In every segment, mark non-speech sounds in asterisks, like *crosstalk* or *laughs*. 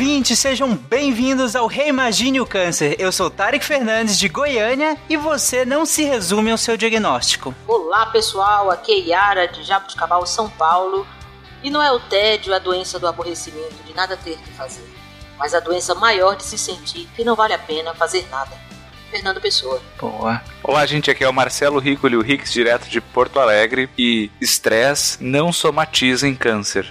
ouvintes, sejam bem-vindos ao Reimagine o Câncer. Eu sou Tarek Fernandes de Goiânia e você não se resume ao seu diagnóstico. Olá pessoal, aqui é Yara de Jabuticabal, São Paulo. E não é o tédio a doença do aborrecimento de nada ter que fazer, mas a doença maior de se sentir que não vale a pena fazer nada. Fernando Pessoa. Boa. Olá, gente, aqui é o Marcelo Ricoli, o Rix, direto de Porto Alegre. E estresse não somatiza em câncer,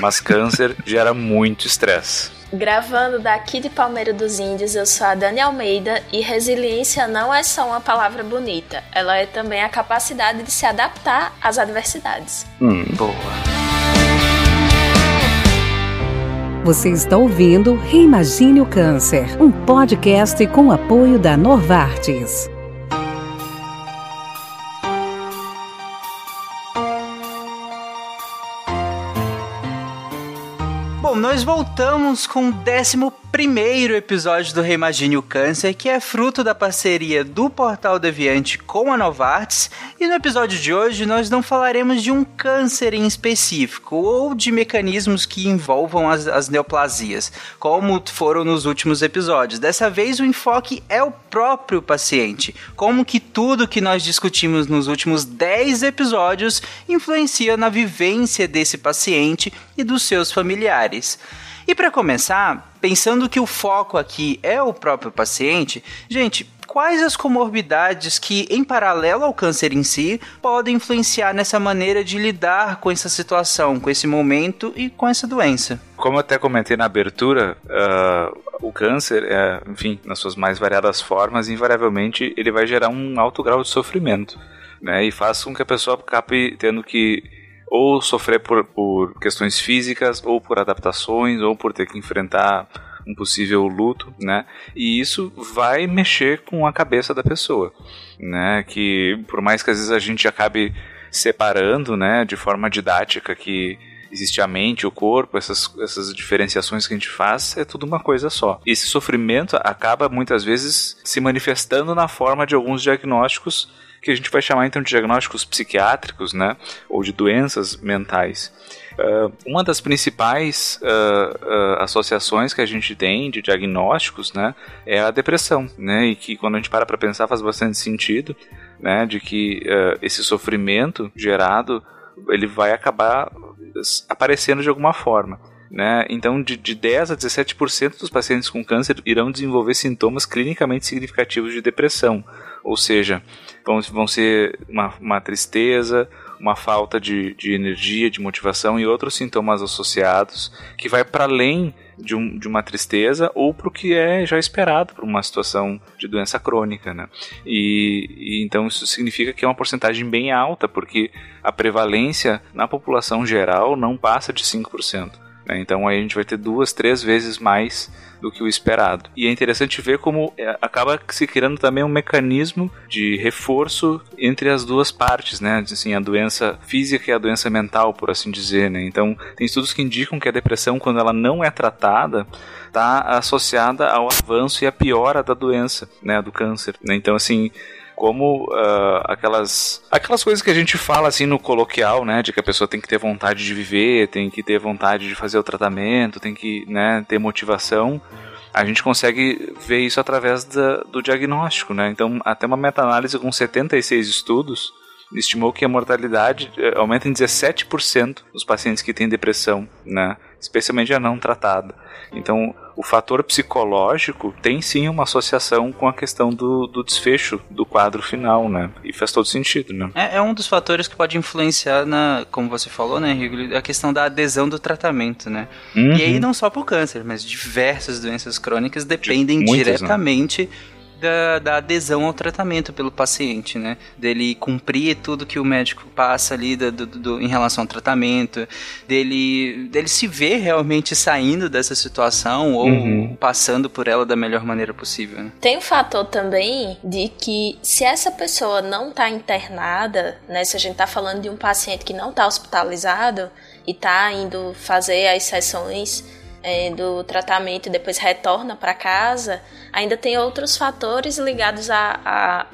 mas câncer *laughs* gera muito estresse. Gravando daqui de Palmeira dos Índios, eu sou a Dani Almeida e resiliência não é só uma palavra bonita, ela é também a capacidade de se adaptar às adversidades. Hum, boa. Você está ouvindo Reimagine o Câncer, um podcast com apoio da Novartis. Nós voltamos com o 11 primeiro episódio do Reimagine o Câncer, que é fruto da parceria do Portal Deviante com a Novartis. E no episódio de hoje nós não falaremos de um câncer em específico ou de mecanismos que envolvam as, as neoplasias, como foram nos últimos episódios. Dessa vez o enfoque é o próprio paciente, como que tudo que nós discutimos nos últimos 10 episódios influencia na vivência desse paciente e dos seus familiares. E para começar, pensando que o foco aqui é o próprio paciente, gente, quais as comorbidades que, em paralelo ao câncer em si, podem influenciar nessa maneira de lidar com essa situação, com esse momento e com essa doença? Como eu até comentei na abertura, uh, o câncer, é, enfim, nas suas mais variadas formas, invariavelmente ele vai gerar um alto grau de sofrimento. Né, e faz com que a pessoa acabe tendo que ou sofrer por, por questões físicas, ou por adaptações, ou por ter que enfrentar um possível luto, né? E isso vai mexer com a cabeça da pessoa, né? Que por mais que às vezes a gente acabe separando, né, de forma didática que existe a mente, o corpo, essas, essas diferenciações que a gente faz, é tudo uma coisa só. Esse sofrimento acaba muitas vezes se manifestando na forma de alguns diagnósticos que a gente vai chamar então de diagnósticos psiquiátricos, né, ou de doenças mentais. Uh, uma das principais uh, uh, associações que a gente tem de diagnósticos, né, é a depressão, né, e que quando a gente para para pensar faz bastante sentido, né, de que esse sofrimento gerado ele vai acabar aparecendo de alguma forma. Né? Então, de, de 10 a 17% dos pacientes com câncer irão desenvolver sintomas clinicamente significativos de depressão. Ou seja, vão, vão ser uma, uma tristeza, uma falta de, de energia, de motivação e outros sintomas associados que vai para além de, um, de, uma tristeza ou para o que é já esperado por uma situação de doença crônica, né? E, e, então isso significa que é uma porcentagem bem alta, porque a prevalência na população geral não passa de 5%. Né? Então aí a gente vai ter duas, três vezes mais do que o esperado. E é interessante ver como é, acaba se criando também um mecanismo de reforço entre as duas partes, né? Assim, a doença física e a doença mental, por assim dizer, né? Então, tem estudos que indicam que a depressão, quando ela não é tratada, está associada ao avanço e à piora da doença, né, do câncer. Né? Então, assim, como uh, aquelas aquelas coisas que a gente fala assim no coloquial, né, de que a pessoa tem que ter vontade de viver, tem que ter vontade de fazer o tratamento, tem que, né, ter motivação. A gente consegue ver isso através da, do diagnóstico, né? Então, até uma meta-análise com 76 estudos estimou que a mortalidade eh, aumenta em 17% dos pacientes que têm depressão, né? Especialmente a não tratada. Então, o fator psicológico tem sim uma associação com a questão do, do desfecho do quadro final, né? E faz todo sentido, né? É, é, um dos fatores que pode influenciar na, como você falou, né, Rigo, a questão da adesão do tratamento, né? Uhum. E aí não só para o câncer, mas diversas doenças crônicas dependem de muitas, né? diretamente né? Da, da, adesão ao tratamento pelo paciente, né? Dele cumprir tudo que o médico passa ali do, do, do, em relação ao tratamento, dele, dele se ver realmente saindo dessa situação ou uhum. passando por ela da melhor maneira possível. Né? Tem o um fator também de que se essa pessoa não está internada, né? Se a gente está falando de um paciente que não está hospitalizado e está indo fazer as sessões é, do tratamento e depois retorna para casa, ainda tem outros fatores ligados à,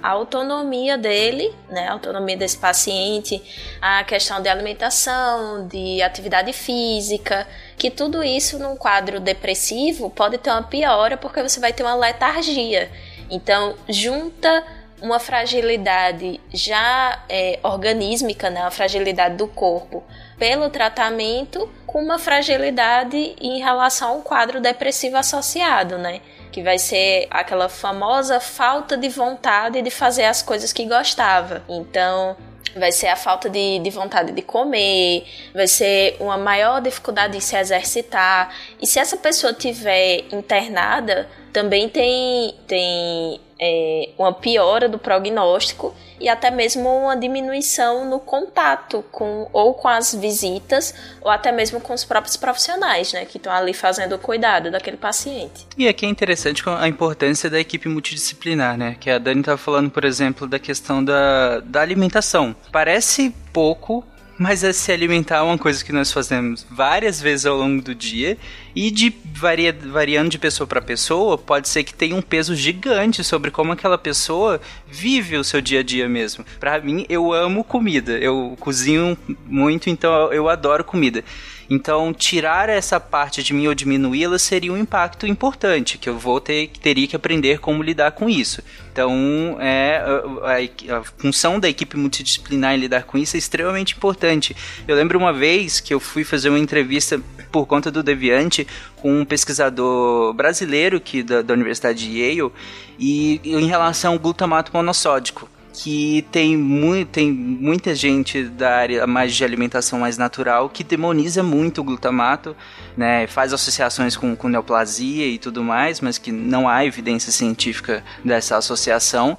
à, autonomia dele, né, a autonomia desse paciente, a questão de alimentação, de atividade física, que tudo isso num quadro depressivo pode ter uma piora porque você vai ter uma letargia. Então, junta uma fragilidade já é, organísmica, né, a fragilidade do corpo, pelo tratamento, com uma fragilidade em relação ao quadro depressivo associado, né? Que vai ser aquela famosa falta de vontade de fazer as coisas que gostava. Então, vai ser a falta de, de vontade de comer, vai ser uma maior dificuldade em se exercitar. E se essa pessoa tiver internada, também tem, tem é, uma piora do prognóstico e até mesmo uma diminuição no contato com ou com as visitas ou até mesmo com os próprios profissionais, né, que estão ali fazendo o cuidado daquele paciente. E aqui é interessante a importância da equipe multidisciplinar, né, que a Dani estava falando, por exemplo, da questão da, da alimentação. Parece pouco, mas é se alimentar é uma coisa que nós fazemos várias vezes ao longo do dia e de varia, variando de pessoa para pessoa, pode ser que tenha um peso gigante sobre como aquela pessoa vive o seu dia a dia mesmo. Para mim, eu amo comida. Eu cozinho muito, então eu adoro comida. Então, tirar essa parte de mim ou diminuí-la seria um impacto importante, que eu vou ter teria que aprender como lidar com isso. Então, é, a, a, função da equipe multidisciplinar em lidar com isso é extremamente importante. Eu lembro uma vez que eu fui fazer uma entrevista por conta do Deviante com um pesquisador brasileiro que da, da Universidade de Yale e em relação ao glutamato monossódico que tem, mu tem muita gente da área mais de alimentação mais natural que demoniza muito o glutamato, né, faz associações com, com neoplasia e tudo mais, mas que não há evidência científica dessa associação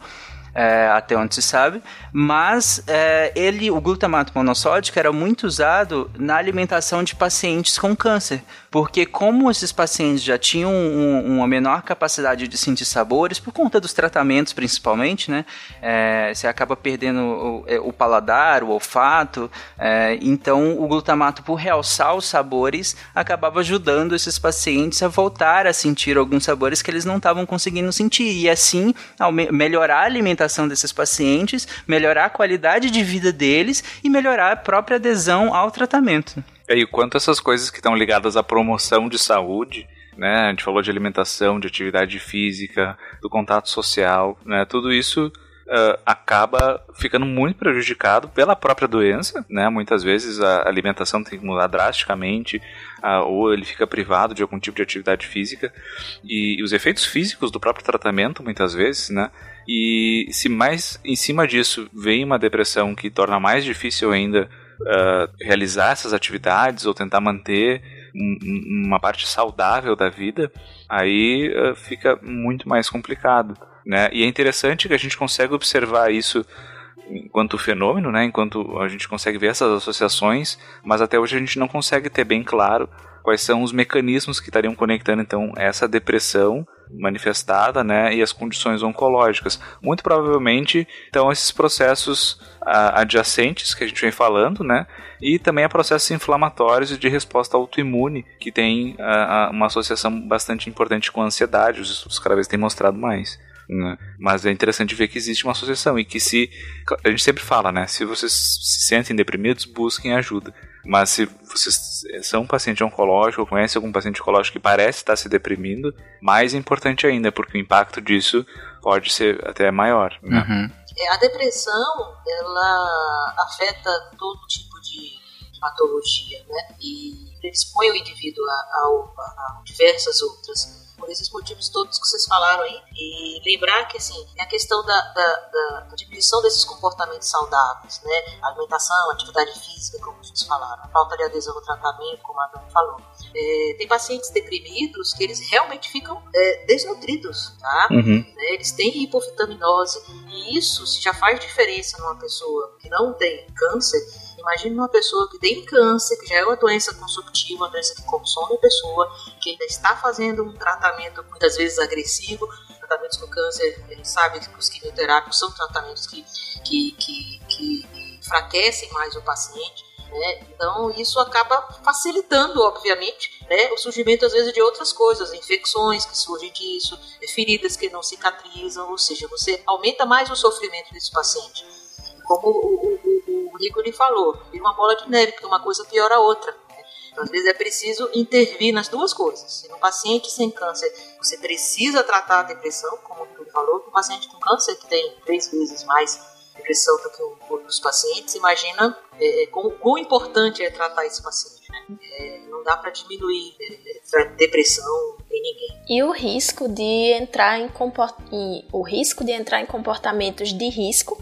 é, até onde se sabe, mas é, ele, o glutamato monossódico era muito usado na alimentação de pacientes com câncer, porque como esses pacientes já tinham um, uma menor capacidade de sentir sabores, por conta dos tratamentos principalmente, né, é, você acaba perdendo o, é, o, paladar, o olfato, é, então o glutamato, por realçar os sabores, acabava ajudando esses pacientes a voltar a sentir alguns sabores que eles não estavam conseguindo sentir, e assim melhorar a alimentação alimentação desses pacientes, melhorar a qualidade de vida deles e melhorar a própria adesão ao tratamento. E o quanto essas coisas que estão ligadas à promoção de saúde, né? A gente falou de alimentação, de atividade física, do contato social, né? Tudo isso Uh, acaba ficando muito prejudicado pela própria doença, né? Muitas vezes a alimentação tem que mudar drasticamente, uh, ou ele fica privado de algum tipo de atividade física, e, e, os efeitos físicos do próprio tratamento, muitas vezes, né? E se mais em cima disso vem uma depressão que torna mais difícil ainda uh, realizar essas atividades ou tentar manter um, uma parte saudável da vida, aí uh, fica muito mais complicado. Né? E é interessante que a gente consegue observar isso enquanto fenômeno, né? enquanto a gente consegue ver essas associações, mas até hoje a gente não consegue ter bem claro quais são os mecanismos que estariam conectando então essa depressão manifestada, né, e as condições oncológicas. Muito provavelmente, então, esses processos a, adjacentes que a gente vem falando, né, e também a processos inflamatórios de resposta autoimune, que tem a, a, uma associação bastante importante com a ansiedade, os estudos cada vez têm mostrado mais. Né? Mas é interessante ver que existe uma associação e que se a gente sempre fala, né? Se vocês se sentem deprimidos, busquem ajuda. Mas se vocês são um paciente oncológico ou conhecem algum paciente oncológico que parece estar se deprimindo, mais importante ainda, porque o impacto disso pode ser até maior. Né? Uhum. É, a depressão, ela afeta todo tipo de patologia, né? E predispõe o indivíduo a, a, a diversas outras por esses motivos todos que vocês falaram aí. E lembrar que, assim, é a questão da, da, da, diminuição desses comportamentos saudáveis, né? Alimentação, atividade física, como vocês falaram, a falta de adesão ao tratamento, como a Dani falou. É, tem pacientes deprimidos que eles realmente ficam é, desnutridos, tá? Uhum. Né? Eles têm hipovitaminose e isso já faz diferença numa pessoa que não tem câncer Imagine uma pessoa que tem câncer, que já é uma doença consumptiva, uma doença que consome a pessoa, que ainda está fazendo um tratamento muitas vezes agressivo. Tratamentos com câncer, gente sabe que os quimioterápicos são tratamentos que, que, que, que enfraquecem mais o paciente. Né? Então, isso acaba facilitando, obviamente, né, o surgimento, às vezes, de outras coisas, infecções que surgem disso, feridas que não cicatrizam, ou seja, você aumenta mais o sofrimento desse paciente. Como o, o, o Rico lhe falou, vira uma bola de neve, porque uma coisa piora a outra. Às vezes é preciso intervir nas duas coisas. Se no paciente sem câncer você precisa tratar a depressão, como o Rico falou, um paciente com câncer que tem três vezes mais depressão do que outros pacientes, imagina é, é quão, quão, importante é tratar esse paciente. Né? É, não dá para diminuir é, é depressão em ninguém. E o risco de entrar em, comport... o risco de entrar em comportamentos de risco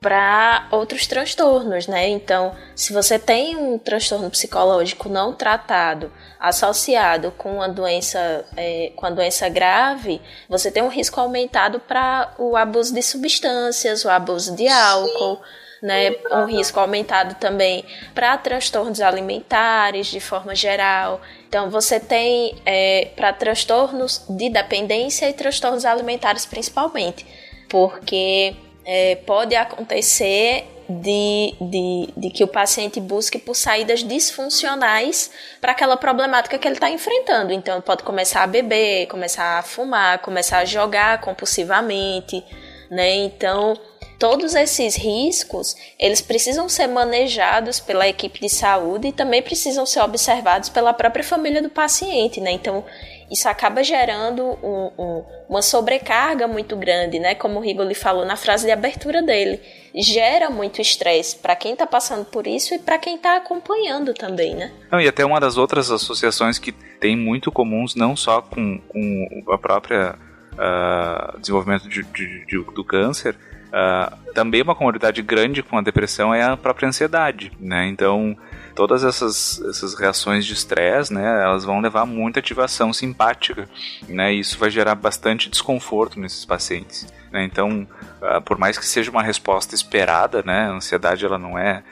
para outros transtornos, né? Então, se você tem um transtorno psicológico não tratado associado com uma doença, é, com a doença grave, você tem um risco aumentado para o abuso de substâncias, o abuso de álcool. Sim né, um risco aumentado também para transtornos alimentares de forma geral. Então, você tem é, para transtornos de dependência e transtornos alimentares principalmente, porque é, pode acontecer de, de, de, que o paciente busque por saídas disfuncionais para aquela problemática que ele está enfrentando. Então, pode começar a beber, começar a fumar, começar a jogar compulsivamente, né? Então, todos esses riscos, eles precisam ser manejados pela equipe de saúde e também precisam ser observados pela própria família do paciente, né? Então, isso acaba gerando um, um, uma sobrecarga muito grande, né? Como o Rigoli falou na frase de abertura dele. Gera muito estresse para quem está passando por isso e para quem está acompanhando também, né? Não, e até uma das outras associações que tem muito comuns, não só com, com a própria uh, desenvolvimento de, de, de, do câncer, uh, também uma comorbidade grande com a depressão é a própria ansiedade, né? Então, todas essas, essas reações de estresse, né, elas vão levar a muita ativação simpática, né, e isso vai gerar bastante desconforto nesses pacientes. Né, então, uh, por mais que seja uma resposta esperada, né, a ansiedade ela não é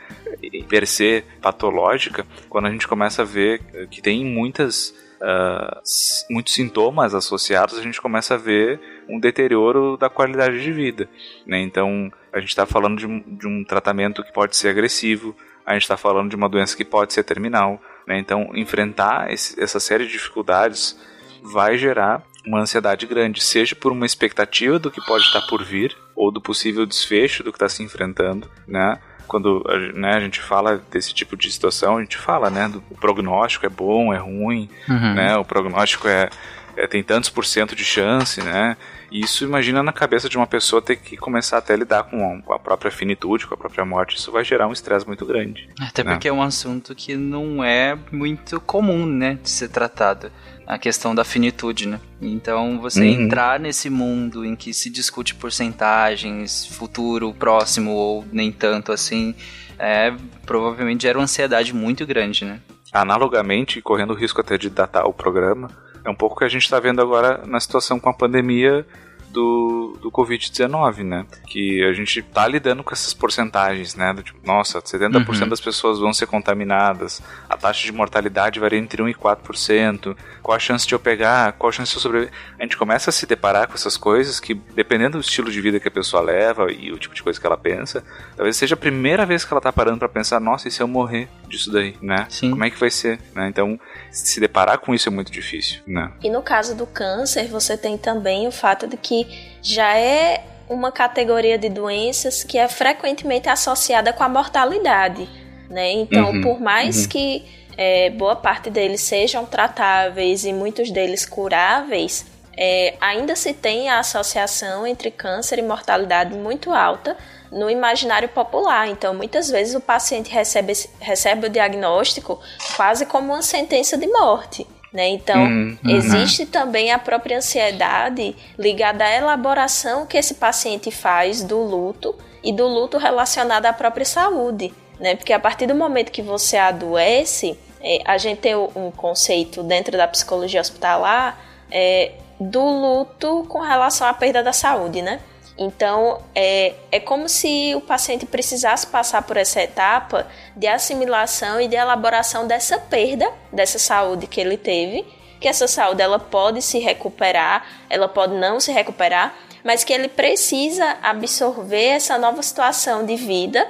per se patológica, quando a gente começa a ver que tem muitas Uh, muitos sintomas associados, a gente começa a ver um deterioro da qualidade de vida. Né? Então, a gente está falando de um, de um, tratamento que pode ser agressivo, a gente está falando de uma doença que pode ser terminal. Né? Então, enfrentar esse, essa série de dificuldades vai gerar uma ansiedade grande, seja por uma expectativa do que pode estar por vir, ou do possível desfecho do que está se enfrentando, né? Quando né, a gente fala desse tipo de situação, a gente fala, né, do prognóstico é bom, é ruim, uhum. né? O prognóstico é, é, tem tantos por cento de chance, né? E isso, imagina na cabeça de uma pessoa ter que começar até a lidar com a própria finitude, com a própria morte. Isso vai gerar um estresse muito grande. Até né? porque é um assunto que não é muito comum, né, de ser tratado. A questão da finitude, né? Então, você uhum. entrar nesse mundo em que se discute porcentagens, futuro, próximo ou nem tanto assim, é, provavelmente gera uma ansiedade muito grande, né? Analogamente, correndo o risco até de datar o programa, é um pouco o que a gente está vendo agora na situação com a pandemia do, do Covid-19, né? Que a gente tá lidando com essas porcentagens, né? Do tipo, nossa, 70% uhum. das pessoas vão ser contaminadas, a taxa de mortalidade varia entre 1 e 4%, qual a chance de eu pegar, qual a chance de eu sobreviver. A gente começa a se deparar com essas coisas que, dependendo do estilo de vida que a pessoa leva e o tipo de coisa que ela pensa, talvez seja a primeira vez que ela tá parando para pensar, nossa, e se eu morrer disso daí, né? Sim. Como é que vai ser, né? Então, se deparar com isso é muito difícil, né? E no caso do câncer, você tem também o fato de que já é uma categoria de doenças que é frequentemente associada com a mortalidade, né? Então, uhum, por mais uhum. que é, boa parte deles sejam tratáveis e muitos deles curáveis, é, ainda se tem a associação entre câncer e mortalidade muito alta no imaginário popular. Então, muitas vezes o paciente recebe, recebe o diagnóstico quase como uma sentença de morte. Né? Então, uhum, uhum. existe também a própria ansiedade ligada à elaboração que esse paciente faz do luto e do luto relacionado à própria saúde. Né? Porque a partir do momento que você adoece, é, a gente tem um conceito dentro da psicologia hospitalar é, do luto com relação à perda da saúde, né? Então, é, é como se o paciente precisasse passar por essa etapa de assimilação e de elaboração dessa perda, dessa saúde que ele teve, que essa saúde ela pode se recuperar, ela pode não se recuperar, mas que ele precisa absorver essa nova situação de vida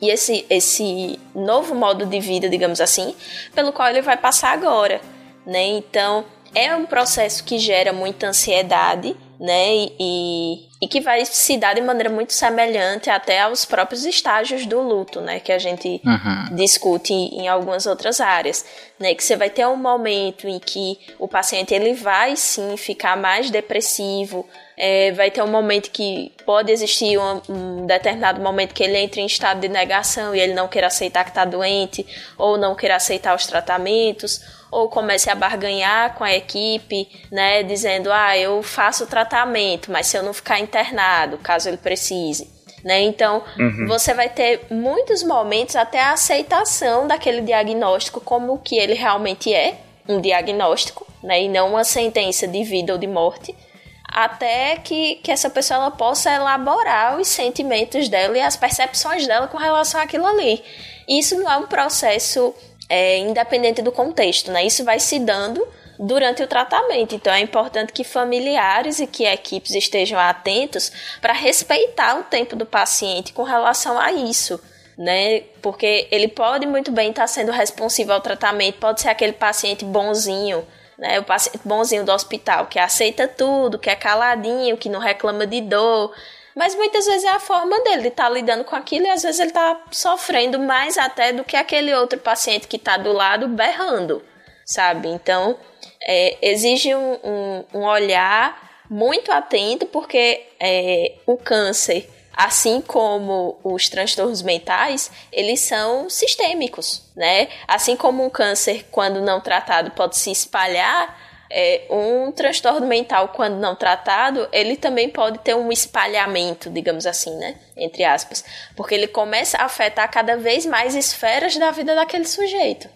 e esse, esse novo modo de vida, digamos assim, pelo qual ele vai passar agora, né? Então, é um processo que gera muita ansiedade, né? E, e que vai se dar de maneira muito semelhante até aos próprios estágios do luto, né? Que a gente uhum. discute em, algumas outras áreas, né? Que você vai ter um momento em que o paciente ele vai sim ficar mais depressivo, é, vai ter um momento que pode existir um, um, determinado momento que ele entre em estado de negação e ele não queira aceitar que está doente, ou não queira aceitar os tratamentos, ou comece a barganhar com a equipe, né, dizendo, ah, eu faço o tratamento, mas se eu não ficar internado, caso ele precise. Né? Então, uhum. você vai ter muitos momentos até a aceitação daquele diagnóstico como o que ele realmente é, um diagnóstico, né? e não uma sentença de vida ou de morte, até que, que essa pessoa ela possa elaborar os sentimentos dela e as percepções dela com relação àquilo ali. Isso não é um processo é, independente do contexto, né? Isso vai se dando durante o tratamento. Então é importante que familiares e que equipes estejam atentos para respeitar o tempo do paciente com relação a isso. Né? Porque ele pode muito bem estar sendo responsivo ao tratamento, pode ser aquele paciente bonzinho, né? O paciente bonzinho do hospital que aceita tudo, que é caladinho, que não reclama de dor, mas muitas vezes é a forma dele de estar tá lidando com aquilo e às vezes ele está sofrendo mais até do que aquele outro paciente que está do lado berrando, sabe? Então, é, exige um, um, um, olhar muito atento porque é, o câncer, assim como os transtornos mentais, eles são sistêmicos, né? Assim como um câncer, quando não tratado, pode se espalhar é, um transtorno mental, quando não tratado, ele também pode ter um espalhamento, digamos assim, né? Entre aspas. Porque ele começa a afetar cada vez mais esferas da vida daquele sujeito.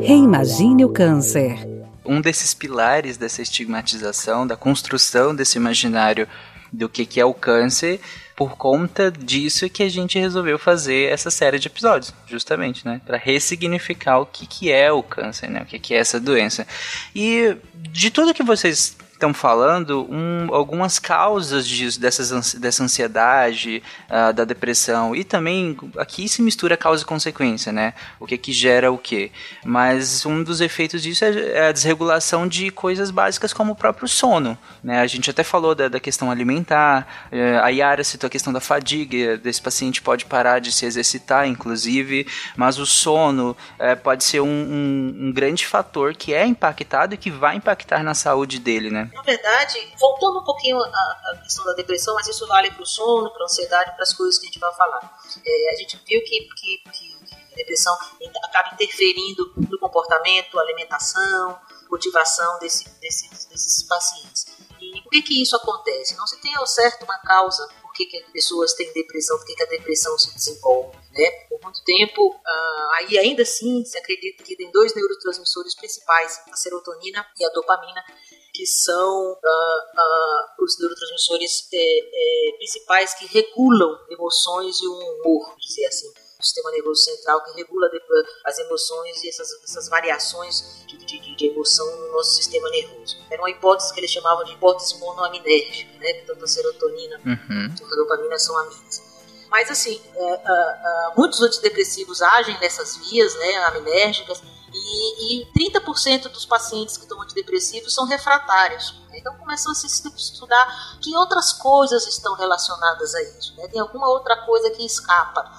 Reimagine o câncer. Um desses pilares dessa estigmatização, da construção desse imaginário do que, que é o câncer, por conta disso que a gente resolveu fazer essa série de episódios, justamente, né? Para ressignificar o que, que é o câncer, né? O que, que é essa doença. E de tudo que vocês estão falando um, algumas causas disso, dessas, dessa ansiedade, uh, da depressão, e também aqui se mistura causa e consequência, né? O que que gera o que. Mas um dos efeitos disso é, é a desregulação de coisas básicas como o próprio sono, né? A gente até falou da, da questão alimentar, uh, a Yara citou a questão da fadiga, desse paciente pode parar de se exercitar, inclusive, mas o sono uh, pode ser um, um, um grande fator que é impactado e que vai impactar na saúde dele, né? Na verdade, voltando um pouquinho à, questão da depressão, mas isso vale para o sono, para a ansiedade, para as coisas que a gente vai falar. É, a gente viu que, que, que a depressão acaba interferindo no comportamento, alimentação, motivação desse, desse, desses pacientes. E por que, que isso acontece? Não se tem ao certo uma causa que, que as pessoas têm depressão, por que, que a depressão se desenvolve. Né? Por muito tempo, uh, aí ainda assim se acredita que tem dois neurotransmissores principais, a serotonina e a dopamina, que são uh, uh, os neurotransmissores é, é, principais que regulam emoções e o humor, dizer assim. O sistema nervoso central que regula as emoções e essas, essas variações de, de, de, emoção no nosso sistema nervoso. Era uma hipótese que eles chamavam de hipótese monoaminérgica, né? tanto a serotonina uhum. quanto a dopamina são aminas. Mas assim, é, uh, uh, muitos antidepressivos agem nessas vias né, aminérgicas e, e 30% dos pacientes que tomam antidepressivos são refratários. Então começou a se estudar que outras coisas estão relacionadas a isso. Né? Tem alguma outra coisa que escapa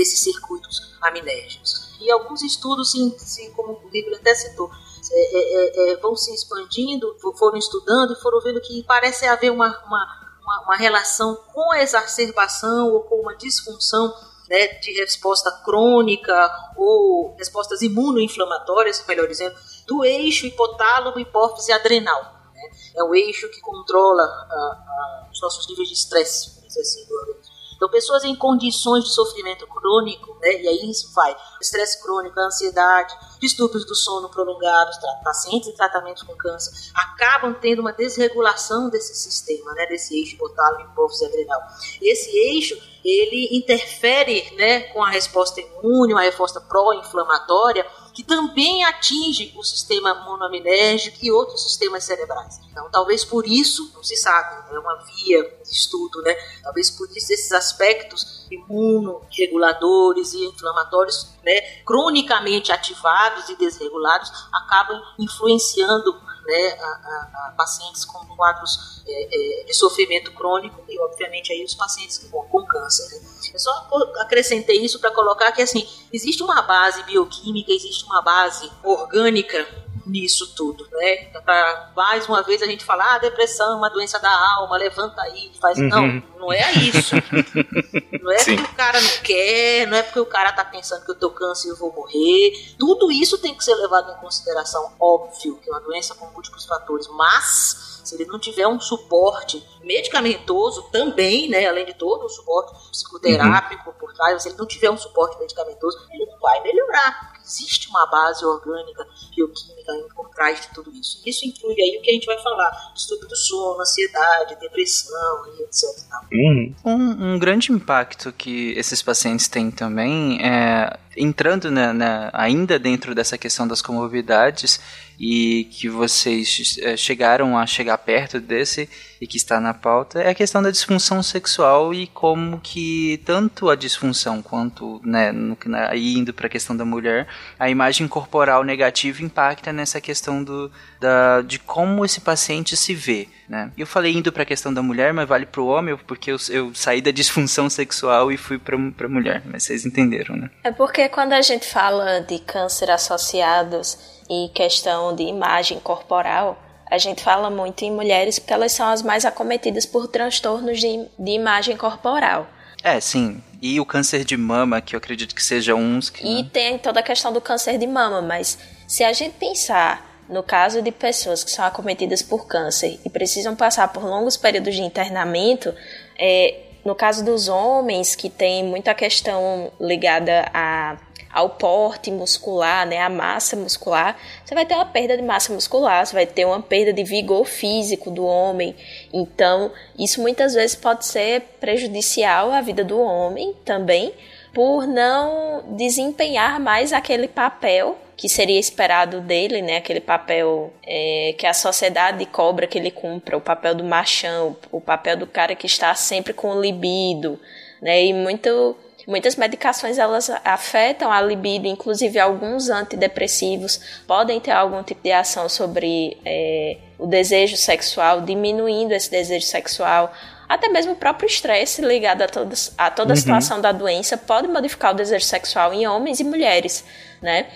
desses circuitos aminérgicos. E alguns estudos, sim, sim como o livro até citou, é, é, é, é, vão se expandindo, foram estudando e foram vendo que parece haver uma, uma, uma, uma relação com a exacerbação ou com uma disfunção né, de resposta crônica ou respostas imunoinflamatórias, melhor dizendo, do eixo hipotálamo, hipófise adrenal. Né? É o eixo que controla uh, uh, os nossos níveis de estresse, assim, do organismo. Então, pessoas em condições de sofrimento crônico, né, e aí isso vai, estresse crônico, ansiedade, distúrbios do sono prolongados, pacientes em tratamento com câncer, acabam tendo uma desregulação desse sistema, né, desse eixo hipotálamo, hipófise adrenal. Esse eixo, ele interfere né, com a resposta imune, uma resposta pró-inflamatória, que também atinge o sistema monoaminérgico e outros sistemas cerebrais. Então, talvez por isso, não se sabe, é uma via de estudo, né? Talvez por isso esses aspectos imunoreguladores e inflamatórios, né, cronicamente ativados e desregulados, acabam influenciando né, a, a, a pacientes com quadros é, é, de sofrimento crônico e, obviamente, aí os pacientes com, com câncer. Né? Eu só acrescentei isso para colocar que, assim, existe uma base bioquímica, existe uma base orgânica nisso tudo, né? Para mais uma vez a gente falar, ah, depressão é uma doença da alma, levanta aí, faz. Uhum. Não, não é isso. *laughs* não é Sim. porque o cara não quer, não é porque o cara tá pensando que eu tô câncer e eu vou morrer. Tudo isso tem que ser levado em consideração, óbvio, que é uma doença com múltiplos fatores, mas se ele não tiver um suporte medicamentoso também, né, além de todo o suporte psicoterápico uhum. por trás, se ele não tiver um suporte medicamentoso, ele não vai melhorar. Existe uma base orgânica, bioquímica por trás de tudo isso. Isso inclui aí o que a gente vai falar: distúrbio do sono, ansiedade, depressão e etc. Uhum. Um, um, grande impacto que esses pacientes têm também é entrando na, na, ainda dentro dessa questão das comorbidades e que vocês é, chegaram a chegar perto desse e que está na pauta é a questão da disfunção sexual e como que tanto a disfunção quanto, né, no, na, indo para a questão da mulher, a imagem corporal negativa impacta nessa questão do, da, de como esse paciente se vê. Né? Eu falei indo para a questão da mulher, mas vale para o homem, porque eu, eu, saí da disfunção sexual e fui para a mulher, mas vocês entenderam, né? É porque quando a gente fala de câncer associados e questão de imagem corporal, a gente fala muito em mulheres porque elas são as mais acometidas por transtornos de, de imagem corporal. É, sim. E o câncer de mama, que eu acredito que seja uns que. E né? tem toda a questão do câncer de mama, mas se a gente pensar no caso de pessoas que são acometidas por câncer e precisam passar por longos períodos de internamento, é, no caso dos homens que tem muita questão ligada a ao porte muscular, né, à massa muscular, você vai ter uma perda de massa muscular, você vai ter uma perda de vigor físico do homem. Então, isso muitas vezes pode ser prejudicial à vida do homem também, por não desempenhar mais aquele papel que seria esperado dele, né? Aquele papel é, que a sociedade cobra que ele cumpra, o papel do machão, o papel do cara que está sempre com libido, né? E muito Muitas medicações elas afetam a libido, inclusive alguns antidepressivos podem ter algum tipo de ação sobre é, o desejo sexual, diminuindo esse desejo sexual. Até mesmo o próprio estresse ligado a, a toda a uhum. situação da doença pode modificar o desejo sexual em homens e mulheres, né?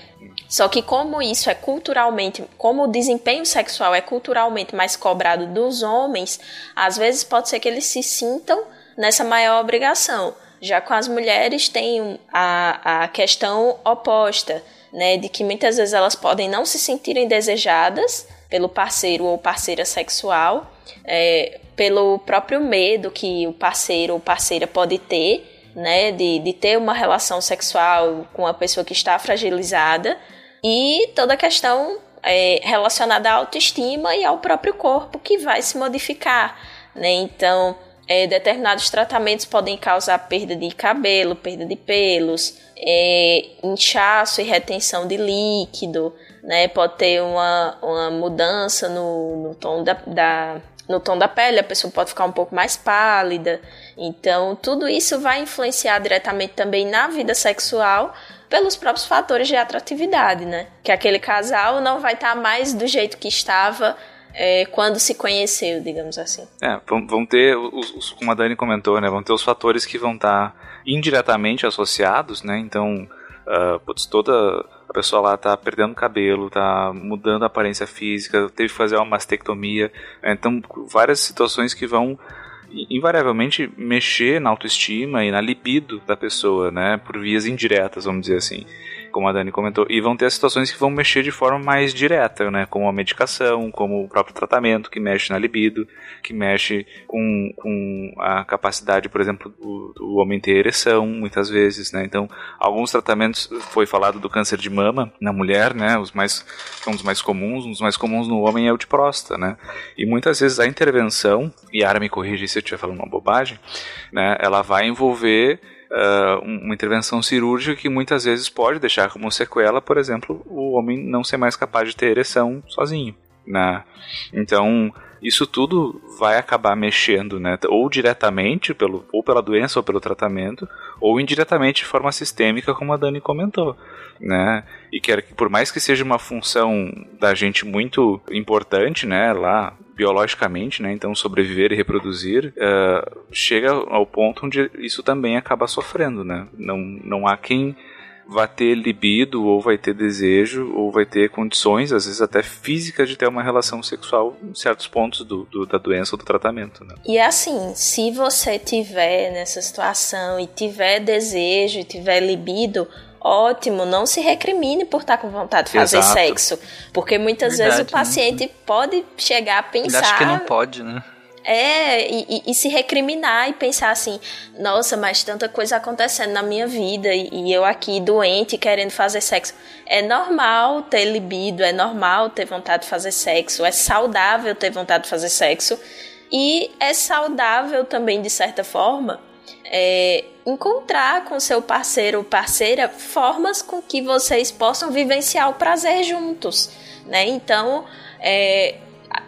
Só que como isso é culturalmente, como o desempenho sexual é culturalmente mais cobrado dos homens, às vezes pode ser que eles se sintam nessa maior obrigação. Já com as mulheres tem a, a questão oposta, né, de que muitas vezes elas podem não se sentirem desejadas pelo parceiro ou parceira sexual, é, pelo próprio medo que o parceiro ou parceira pode ter, né, de, de ter uma relação sexual com uma pessoa que está fragilizada, e toda a questão é, relacionada à autoestima e ao próprio corpo que vai se modificar, né, então é, determinados tratamentos podem causar perda de cabelo, perda de pelos, é, inchaço e retenção de líquido, né? Pode ter uma, uma mudança no, no, tom da, da, no tom da pele, a pessoa pode ficar um pouco mais pálida. Então, tudo isso vai influenciar diretamente também na vida sexual pelos próprios fatores de atratividade, né? Que aquele casal não vai estar tá mais do jeito que estava é, quando se conheceu, digamos assim. É, vão, ter, os, os, como a Dani comentou, né, vão ter os fatores que vão estar tá indiretamente associados, né, então, uh, putz, toda pessoa lá tá perdendo cabelo, tá mudando a aparência física, teve que fazer uma mastectomia, né, então, várias situações que vão invariavelmente mexer na autoestima e na libido da pessoa, né, por vias indiretas, vamos dizer assim como a Dani comentou, e vão ter situações que vão mexer de forma mais direta, né? Como a medicação, como o próprio tratamento que mexe na libido, que mexe com, com a capacidade, por exemplo, do, do homem ter ereção, muitas vezes, né? Então, alguns tratamentos, foi falado do câncer de mama na mulher, né? Os mais, são os mais comuns, um dos mais comuns no homem é o de próstata, né? E muitas vezes a intervenção, e a Ara me corrige se eu estiver falando uma bobagem, né? Ela vai envolver uh, uma intervenção cirúrgica que muitas vezes pode deixar como sequela, por exemplo, o homem não ser mais capaz de ter ereção sozinho. Né? Então, isso tudo vai acabar mexendo, né? Ou diretamente, pelo, ou pela doença ou pelo tratamento, ou indiretamente de forma sistêmica, como a Dani comentou, né? E que por mais que seja uma função da gente muito importante, né? Lá biologicamente, né? Então sobreviver e reproduzir uh, chega ao ponto onde isso também acaba sofrendo, né? Não, não há quem vai ter libido, ou vai ter desejo, ou vai ter condições, às vezes até físicas, de ter uma relação sexual em certos pontos do, do da doença ou do tratamento. Né? E assim, se você tiver nessa situação e tiver desejo e tiver libido, ótimo, não se recrimine por estar com vontade de fazer Exato. sexo. Porque muitas Verdade, vezes o né? paciente né? pode chegar a pensar. Ele acha que não pode, né? É, e, e, se recriminar e pensar assim: nossa, mas tanta coisa acontecendo na minha vida e, e, eu aqui doente querendo fazer sexo. É normal ter libido, é normal ter vontade de fazer sexo, é saudável ter vontade de fazer sexo e é saudável também, de certa forma, é, encontrar com seu parceiro ou parceira formas com que vocês possam vivenciar o prazer juntos. Né? Então, é,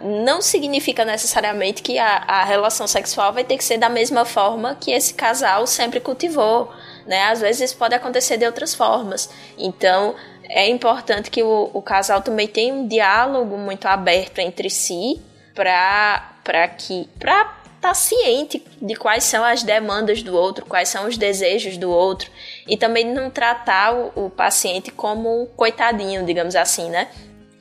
não significa necessariamente que a, a relação sexual vai ter que ser da mesma forma que esse casal sempre cultivou, né? Às vezes pode acontecer de outras formas. Então, é importante que o, o casal também tenha um diálogo muito aberto entre si para para que para estar tá ciente de quais são as demandas do outro, quais são os desejos do outro e também não tratar o, o paciente como um coitadinho, digamos assim, né?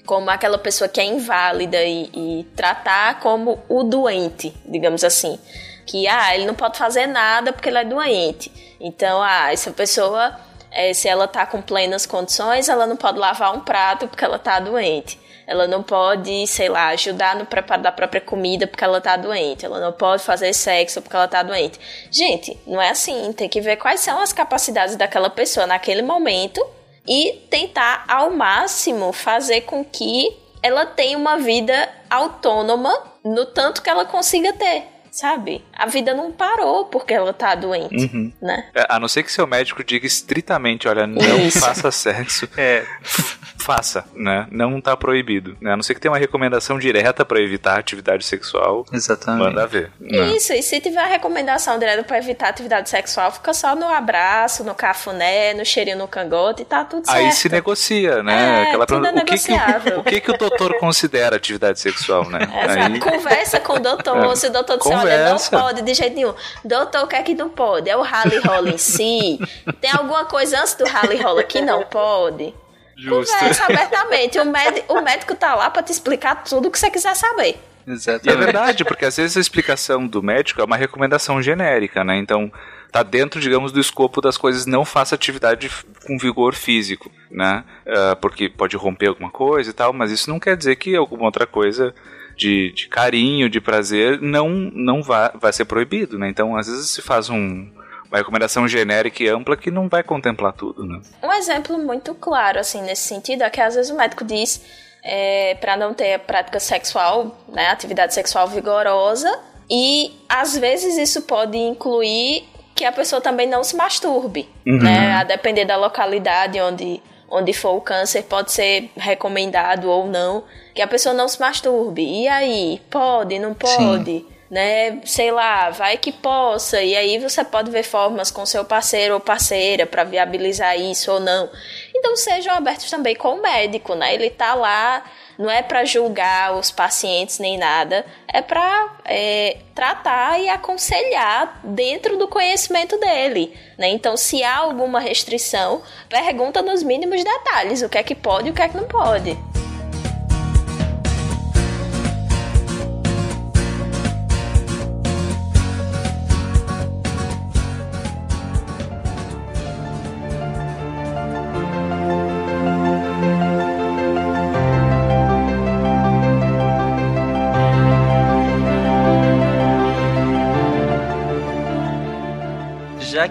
Como aquela pessoa que é inválida e, e tratar como o doente, digamos assim. Que, ah, ele não pode fazer nada porque ele é doente. Então, ah, essa pessoa, é, se ela tá com plenas condições, ela não pode lavar um prato porque ela tá doente. Ela não pode, sei lá, ajudar no preparo da própria comida porque ela tá doente. Ela não pode fazer sexo porque ela tá doente. Gente, não é assim. Tem que ver quais são as capacidades daquela pessoa naquele momento e tentar ao máximo fazer com que ela tenha uma vida autônoma no tanto que ela consiga ter sabe? A vida não parou porque ela tá doente, uhum. né? É, a não ser que seu médico diga estritamente, olha, não Isso. faça sexo. É, *laughs* faça, né? Não tá proibido, né? A não ser que tenha uma recomendação direta para evitar atividade sexual. Exatamente. Manda ver. Né? Isso, e se tiver a recomendação direta para evitar atividade sexual, fica só no abraço, no cafuné, no cheirinho no cangote e tá tudo certo. Aí se negocia, né? É, Aquela tudo é o que, que o, *laughs* o, que, que o doutor considera atividade sexual, né? Exato. Aí... Conversa com o doutor, é. se o doutor disser, olha, não pode de jeito nenhum. Doutor, o que é que não pode? É o rally roll em si? *laughs* Tem alguma coisa antes do rally roll que não pode? Justo. Conversa abertamente. O, médico, o médico tá lá para te explicar tudo o que você quiser saber. Exatamente. E é verdade, porque às vezes a explicação do médico é uma recomendação genérica, né? Então, tá dentro, digamos, do escopo das coisas, não faça atividade com vigor físico, né? Uh, porque pode romper alguma coisa e tal, mas isso não quer dizer que alguma outra coisa de, de carinho, de prazer, não, não vai, vai ser proibido, né? Então, às vezes se faz um, uma recomendação genérica e ampla que não vai contemplar tudo, né? Um exemplo muito claro, assim, nesse sentido, é que às vezes o médico diz é, para não ter prática sexual, né, atividade sexual vigorosa, e às vezes isso pode incluir que a pessoa também não se masturbe, uhum. né, a depender da localidade onde onde for o câncer, pode ser recomendado ou não que a pessoa não se masturbe. E aí, pode, não pode? Sim. Né, sei lá, vai que possa, e aí você pode ver formas com seu parceiro ou parceira para viabilizar isso ou não. Então sejam abertos também com o médico, né? Ele tá lá não é para julgar os pacientes nem nada, é para é, tratar e aconselhar dentro do conhecimento dele. Né? Então, se há alguma restrição, pergunta nos mínimos detalhes o que é que pode e o que é que não pode.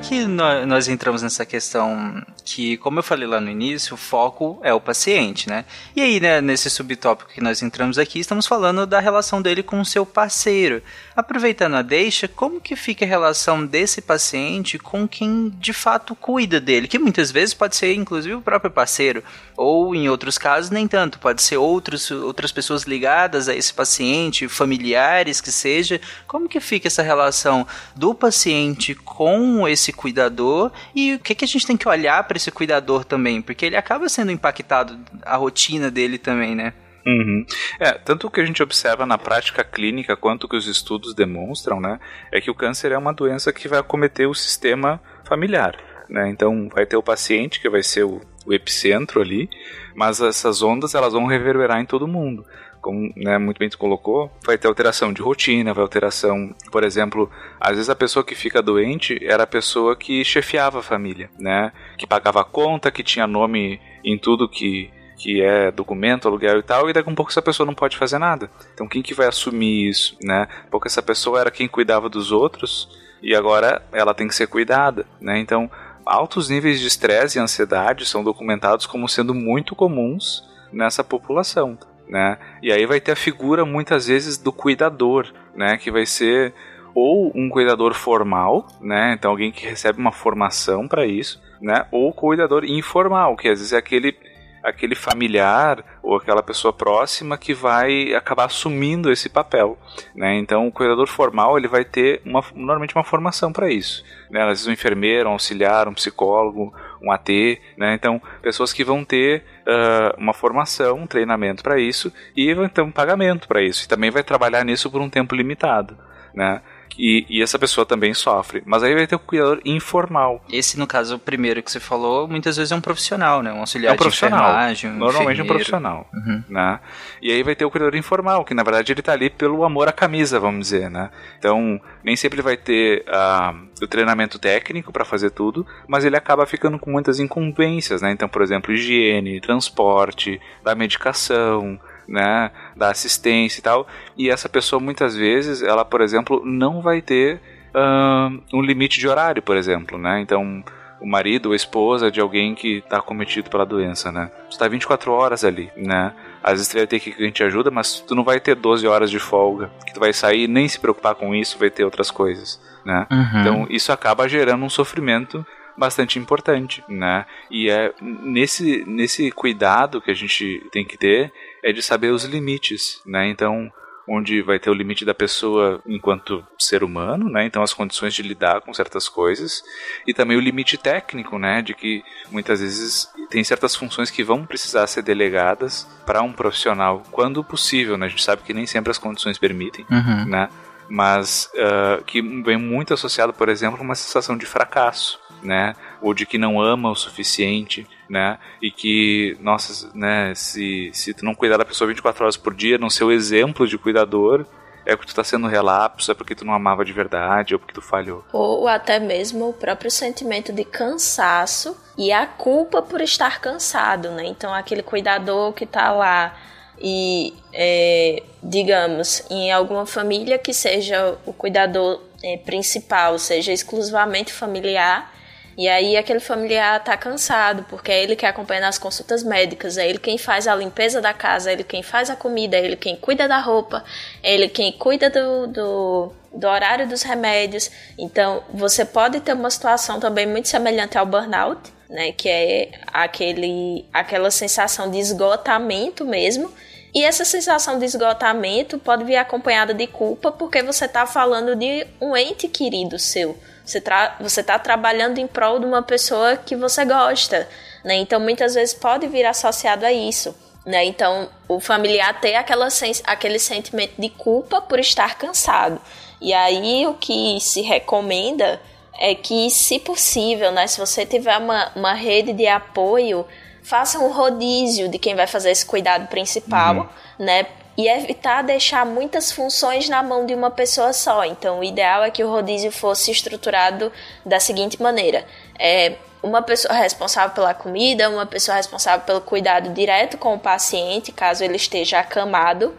Que nós entramos nessa questão que, como eu falei lá no início, o foco é o paciente, né? E aí, né, nesse subtópico que nós entramos aqui, estamos falando da relação dele com o seu parceiro. Aproveitando a deixa, como que fica a relação desse paciente com quem de fato cuida dele? Que muitas vezes pode ser, inclusive, o próprio parceiro, ou em outros casos, nem tanto, pode ser outros, outras pessoas ligadas a esse paciente, familiares que seja. Como que fica essa relação do paciente com esse cuidador e o que, que a gente tem que olhar para esse cuidador também? Porque ele acaba sendo impactado a rotina dele também, né? Uhum. É, tanto o que a gente observa na prática clínica quanto o que os estudos demonstram, né, é que o câncer é uma doença que vai acometer o sistema familiar. Né? Então vai ter o paciente que vai ser o, o epicentro ali, mas essas ondas elas vão reverberar em todo mundo como né, muito bem tu colocou, vai ter alteração de rotina, vai alteração, por exemplo, às vezes a pessoa que fica doente era a pessoa que chefiava a família, né? Que pagava a conta, que tinha nome em tudo que que é documento, aluguel e tal, e daqui a um pouco essa pessoa não pode fazer nada. Então quem que vai assumir isso, né? Porque essa pessoa era quem cuidava dos outros e agora ela tem que ser cuidada, né? Então altos níveis de estresse e ansiedade são documentados como sendo muito comuns nessa população né? E aí vai ter a figura muitas vezes do cuidador, né? Que vai ser ou um cuidador formal, né? Então alguém que recebe uma formação para isso, né? Ou cuidador informal, que às vezes é aquele aquele familiar ou aquela pessoa próxima que vai acabar assumindo esse papel, né? Então o cuidador formal ele vai ter uma, normalmente uma formação para isso, né? Às vezes um enfermeiro, um auxiliar, um psicólogo, um AT, né? Então pessoas que vão ter uh, uma formação, um treinamento para isso e vão ter um pagamento para isso e também vai trabalhar nisso por um tempo limitado, né? E, e, essa pessoa também sofre. Mas aí vai ter o cuidador informal. Esse, no caso, o primeiro que você falou, muitas vezes é um profissional, né? Um auxiliar é um profissional. de um Normalmente é um profissional. Uhum. Né? E aí vai ter o cuidador informal, que na verdade ele tá ali pelo amor à camisa, vamos dizer, né? Então, nem sempre vai ter uh, o treinamento técnico para fazer tudo, mas ele acaba ficando com muitas incumbências, né? Então, por exemplo, higiene, transporte, da medicação, né, da assistência e tal. E essa pessoa muitas vezes, ela, por exemplo, não vai ter uh, um limite de horário, por exemplo, né? Então, o marido ou a esposa de alguém que está cometido pela doença, né? Tu tá 24 horas ali, né? Às vezes tu vai ter que a gente ajuda, mas tu não vai ter 12 horas de folga, que tu vai sair nem se preocupar com isso, vai ter outras coisas, né? Uhum. Então, isso acaba gerando um sofrimento bastante importante, né? E é nesse, nesse cuidado que a gente tem que ter é de saber os limites, né? Então, onde vai ter o limite da pessoa enquanto ser humano, né? Então as condições de lidar com certas coisas e também o limite técnico, né? De que muitas vezes tem certas funções que vão precisar ser delegadas para um profissional quando possível, né? A gente sabe que nem sempre as condições permitem, uhum. né? Mas uh, que vem muito associado, por exemplo, a uma sensação de fracasso, né? Ou de que não ama o suficiente, né? E que, nossa, né, se, se tu não cuidar da pessoa 24 horas por dia, não ser o exemplo de cuidador, é porque tu tá sendo relapso, é porque tu não amava de verdade, ou porque tu falhou. Ou até mesmo o próprio sentimento de cansaço e a culpa por estar cansado, né? Então aquele cuidador que tá lá e, é, digamos, em alguma família que seja o cuidador é, principal, seja exclusivamente familiar, e aí aquele familiar tá cansado, porque é ele que acompanha nas consultas médicas, é ele quem faz a limpeza da casa, é ele quem faz a comida, é ele quem cuida da roupa, é ele quem cuida do, do, do horário dos remédios. Então, você pode ter uma situação também muito semelhante ao burnout, né, que é aquele, aquela sensação de esgotamento mesmo. E essa sensação de esgotamento pode vir acompanhada de culpa, porque você está falando de um ente querido seu você, você tá trabalhando em prol de uma pessoa que você gosta, né? Então muitas vezes pode vir associado a isso. Né? Então, o familiar tem aquela aquele sentimento de culpa por estar cansado. E aí, o que se recomenda é que, se possível, né, se você tiver uma, uma rede de apoio, faça um rodízio de quem vai fazer esse cuidado principal, uhum. né? e evitar deixar muitas funções na mão de uma pessoa só. Então, o ideal é que o rodízio fosse estruturado da seguinte maneira: é uma pessoa responsável pela comida, uma pessoa responsável pelo cuidado direto com o paciente, caso ele esteja acamado,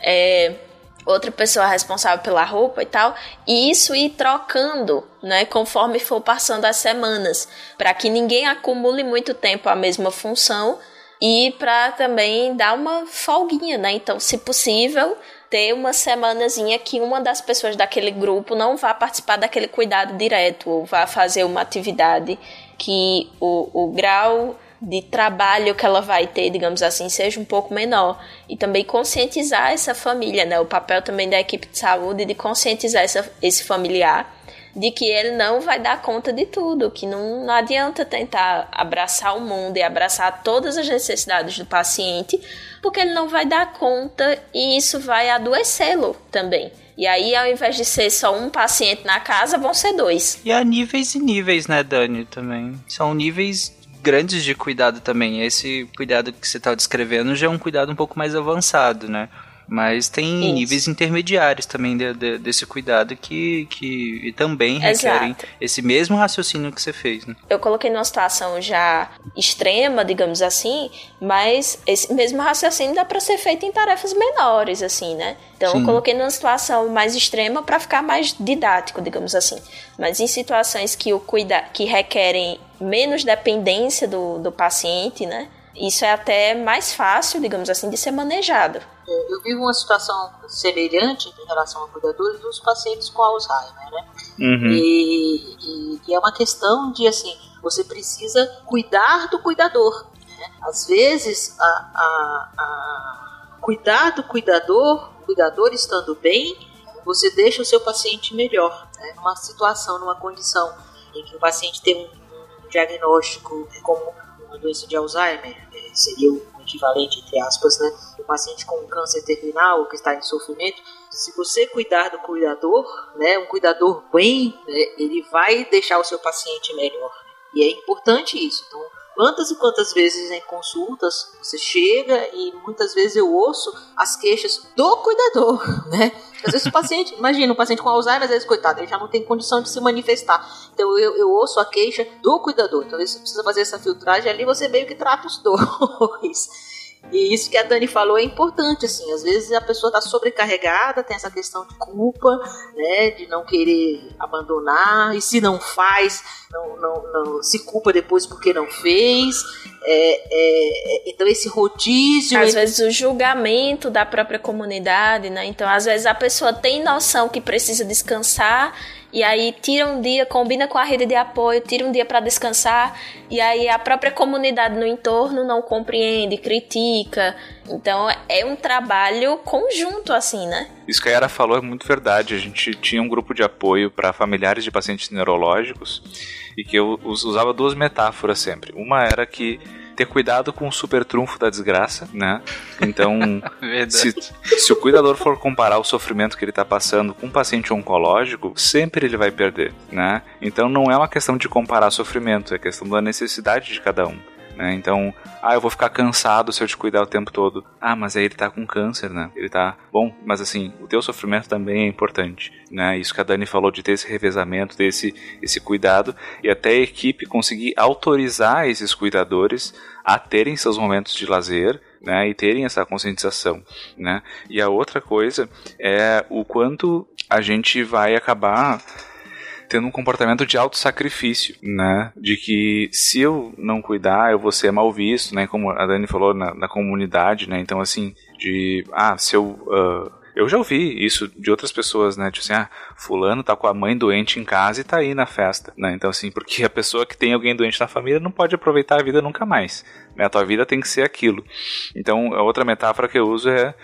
é, outra pessoa responsável pela roupa e tal, e isso ir trocando, né, conforme for passando as semanas, para que ninguém acumule muito tempo a mesma função e para também dar uma folguinha, né? Então, se possível, ter uma semanazinha que uma das pessoas daquele grupo não vá participar daquele cuidado direto ou vá fazer uma atividade que o, o grau de trabalho que ela vai ter, digamos assim, seja um pouco menor. E também conscientizar essa família, né? O papel também da equipe de saúde de conscientizar essa, esse familiar de que ele não vai dar conta de tudo, que não, não adianta tentar abraçar o mundo e abraçar todas as necessidades do paciente, porque ele não vai dar conta e isso vai adoecê-lo também. E aí, ao invés de ser só um paciente na casa, vão ser dois. E há níveis e níveis, né, Dani, também. São níveis grandes de cuidado também. Esse cuidado que você está descrevendo já é um cuidado um pouco mais avançado, né? Mas tem Isso. níveis intermediários também de, de, desse cuidado que, que também requerem Exato. esse mesmo raciocínio que você fez. Né? Eu coloquei numa situação já extrema, digamos assim, mas esse mesmo raciocínio dá para ser feito em tarefas menores, assim, né? Então Sim. eu coloquei numa situação mais extrema para ficar mais didático, digamos assim. Mas em situações que, o cuida que requerem menos dependência do, do paciente, né? Isso é até mais fácil, digamos assim, de ser manejado. É, eu vivo uma situação semelhante em relação a cuidadores dos pacientes com Alzheimer, né? Uhum. E, e, e, é uma questão de assim, você precisa cuidar do cuidador. Né? Às vezes, a, a, a cuidar do cuidador, o cuidador estando bem, você deixa o seu paciente melhor. Né? Numa situação, numa condição em que o paciente tem um, um diagnóstico como uma doença de Alzheimer, seria o equivalente, entre aspas, né? O paciente com câncer terminal que está em sofrimento, se você cuidar do cuidador, né? Um cuidador bem, né, ele vai deixar o seu paciente melhor. E é importante isso. Então, quantas e quantas vezes em consultas você chega e muitas vezes eu ouço as queixas do cuidador, *laughs* né? Às vezes o paciente, imagina, um paciente com Alzheimer, às vezes, coitado, ele já não tem condição de se manifestar. Então eu, eu ouço a queixa do cuidador. Então você precisa fazer essa filtragem ali, você meio que trata os *laughs* dois. E isso que a Dani falou é importante, assim, às vezes a pessoa está sobrecarregada, tem essa questão de culpa, né, de não querer abandonar, e se não faz, não, não, não se culpa depois porque não fez. É, é, é então esse rodízio. Às vezes o julgamento da própria comunidade, né? Então, às vezes a pessoa tem noção que precisa descansar e aí tira um dia, combina com a rede de apoio, tira um dia para descansar, e aí a própria comunidade no entorno não compreende, critica. Então é um trabalho conjunto assim, né? Isso que a Yara falou é muito verdade. A gente tinha um grupo de apoio para familiares de pacientes neurológicos e que eu usava duas metáforas sempre. Uma era que ter cuidado com o super trunfo da desgraça, né? Então, *laughs* se, se, o cuidador for comparar o sofrimento que ele está passando com um paciente oncológico, sempre ele vai perder, né? Então não é uma questão de comparar sofrimento, é questão da necessidade de cada um. Né? Então, ah, eu vou ficar cansado se eu te cuidar o tempo todo. Ah, mas aí ele tá com câncer, né? Ele tá. Bom, mas assim, o teu sofrimento também é importante, né? Isso que a Dani falou de ter esse revezamento, ter esse, esse cuidado e até a equipe conseguir autorizar esses cuidadores a terem seus momentos de lazer, né, e terem essa conscientização, né? E a outra coisa é o quanto a gente vai acabar tendo um comportamento de auto-sacrifício, né? De que se eu não cuidar, eu vou ser mal visto, né? Como a Dani falou na, na comunidade, né? Então, assim, de, ah, se eu... Uh, eu já ouvi isso de outras pessoas, né? Tipo assim, ah, fulano tá com a mãe doente em casa e tá aí na festa, né? Então, assim, porque a pessoa que tem alguém doente na família não pode aproveitar a vida nunca mais, né? A tua vida tem que ser aquilo. Então, a outra metáfora que eu uso é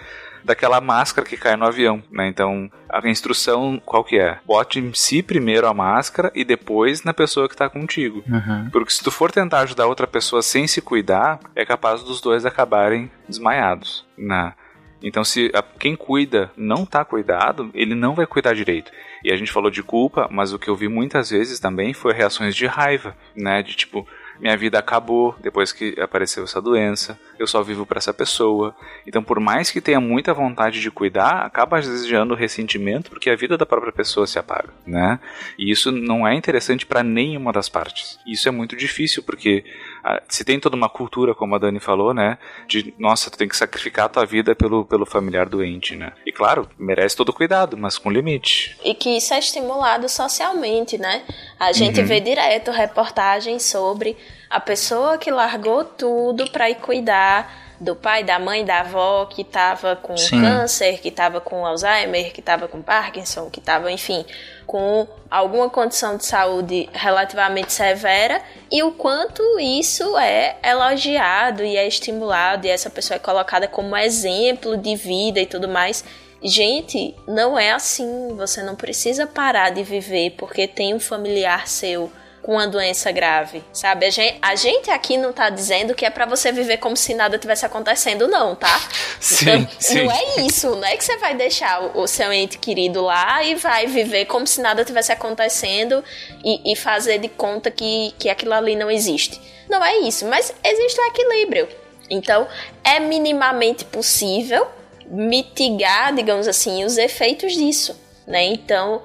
daquela máscara que cai no avião, né? Então, a instrução qual que é? Bote em si primeiro a máscara e depois na pessoa que está contigo. Uhum. Porque se tu for tentar ajudar outra pessoa sem se cuidar, é capaz dos dois acabarem desmaiados, né? Então, se a, quem cuida não está cuidado, ele não vai cuidar direito. E a gente falou de culpa, mas o que eu vi muitas vezes também foi reações de raiva, né? De tipo, minha vida acabou depois que apareceu essa doença, eu só vivo para essa pessoa. Então, por mais que tenha muita vontade de cuidar, acaba desejando ressentimento porque a vida da própria pessoa se apaga, né? E isso não é interessante para nenhuma das partes. Isso é muito difícil porque ah, se tem toda uma cultura, como a Dani falou, né, de nossa, tu tem que sacrificar a tua vida pelo, pelo familiar doente, né? E claro, merece todo cuidado, mas com limite. E que isso é estimulado socialmente, né? A gente uhum. vê direto reportagens sobre a pessoa que largou tudo para ir cuidar do pai, da mãe, da avó que estava com Sim. câncer, que estava com Alzheimer, que estava com Parkinson, que estava, enfim, com alguma condição de saúde relativamente severa e o quanto isso é elogiado e é estimulado e essa pessoa é colocada como exemplo de vida e tudo mais. Gente, não é assim. Você não precisa parar de viver porque tem um familiar seu com uma doença grave, sabe? A gente, a gente aqui não tá dizendo que é para você viver como se nada tivesse acontecendo, não, tá? Sim, então, sim. Não é isso, não é que você vai deixar o, o, seu ente querido lá e vai viver como se nada tivesse acontecendo e, e fazer de conta que, que aquilo ali não existe. Não é isso, mas existe um equilíbrio. Então, é minimamente possível mitigar, digamos assim, os efeitos disso, né? Então,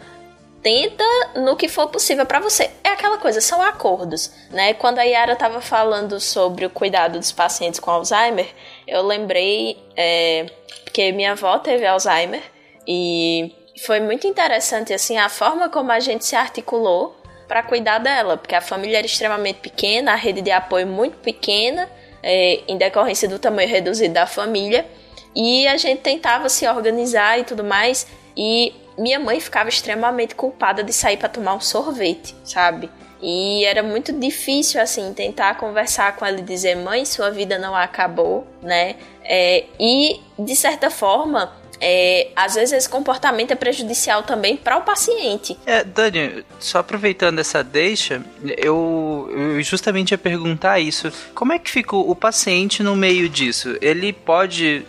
tenta no que for possível para você. É aquela coisa, são acordos, né? Quando a Yara estava falando sobre o cuidado dos pacientes com Alzheimer, eu lembrei é, que minha avó teve Alzheimer e foi muito interessante assim a forma como a gente se articulou para cuidar dela, porque a família era extremamente pequena, a rede de apoio muito pequena, é, em decorrência do tamanho reduzido da família, e a gente tentava se organizar e tudo mais. E minha mãe ficava extremamente culpada de sair para tomar um sorvete, sabe? E era muito difícil, assim, tentar conversar com ela e dizer: mãe, sua vida não acabou, né? É, e, de certa forma, é, às vezes esse comportamento é prejudicial também para o paciente. É, Dani, só aproveitando essa deixa, eu, eu, justamente ia perguntar isso. Como é que fica o paciente no meio disso? Ele pode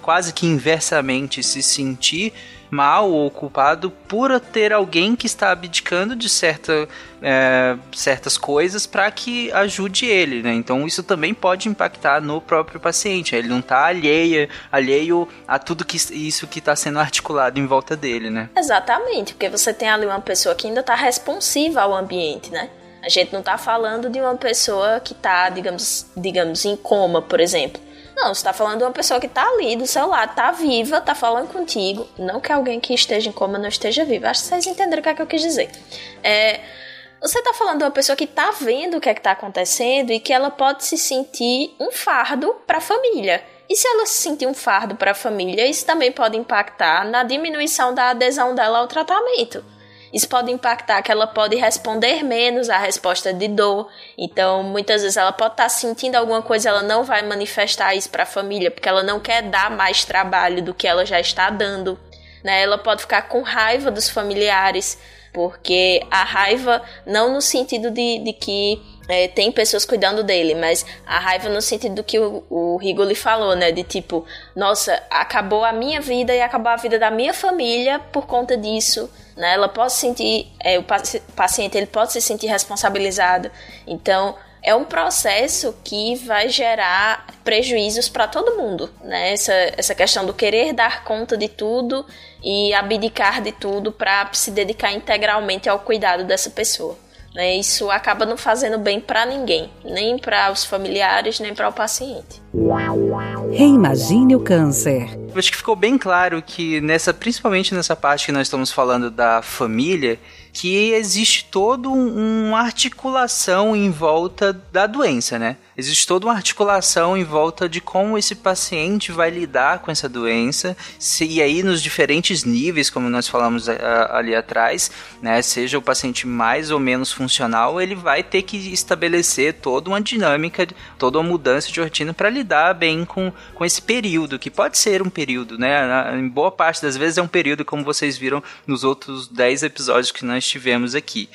quase que inversamente se sentir mal ou culpado por ter alguém que está abdicando de certa, é, certas coisas para que ajude ele, né? Então isso também pode impactar no próprio paciente. Ele não está alheio, alheio a tudo que isso que está sendo articulado em volta dele, né? Exatamente, porque você tem ali uma pessoa que ainda está responsiva ao ambiente, né? A gente não está falando de uma pessoa que está, digamos, digamos, em coma, por exemplo. Não, você tá falando de uma pessoa que tá ali do seu lado, tá viva, tá falando contigo. Não que alguém que esteja em coma não esteja vivo. Acho que vocês entenderam o que é que eu quis dizer. É, você tá falando de uma pessoa que tá vendo o que é que tá acontecendo e que ela pode se sentir um fardo para a família. E se ela se sentir um fardo para a família, isso também pode impactar na diminuição da adesão dela ao tratamento. Isso pode impactar que ela pode responder menos à resposta de dor. Então, muitas vezes ela pode estar sentindo alguma coisa, ela não vai manifestar isso para a família, porque ela não quer dar mais trabalho do que ela já está dando. Né? Ela pode ficar com raiva dos familiares, porque a raiva não no sentido de, de que é, tem pessoas cuidando dele, mas a raiva no sentido do que o, o Rigoli falou, né? De tipo, nossa, acabou a minha vida e acabou a vida da minha família por conta disso. Né? Ela pode sentir, é, o paciente ele pode se sentir responsabilizado. Então, é um processo que vai gerar prejuízos para todo mundo, né? Essa, essa questão do querer dar conta de tudo e abdicar de tudo para se dedicar integralmente ao cuidado dessa pessoa. Né? Isso acaba não fazendo bem para ninguém, nem para os familiares, nem para o paciente. Reimagine o câncer. Acho que ficou bem claro que nessa, principalmente nessa parte que nós estamos falando da família, que existe toda uma articulação em volta da doença, né? Existe toda uma articulação em volta de como esse paciente vai lidar com essa doença, se, e aí nos diferentes níveis, como nós falamos a, a, ali atrás, né? Seja o paciente mais ou menos funcional, ele vai ter que estabelecer toda uma dinâmica, toda uma mudança de rotina para lidar bem com, com esse período, que pode ser um período, né? Em boa parte das vezes é um período, como vocês viram nos outros 10 episódios que nós tivemos aqui.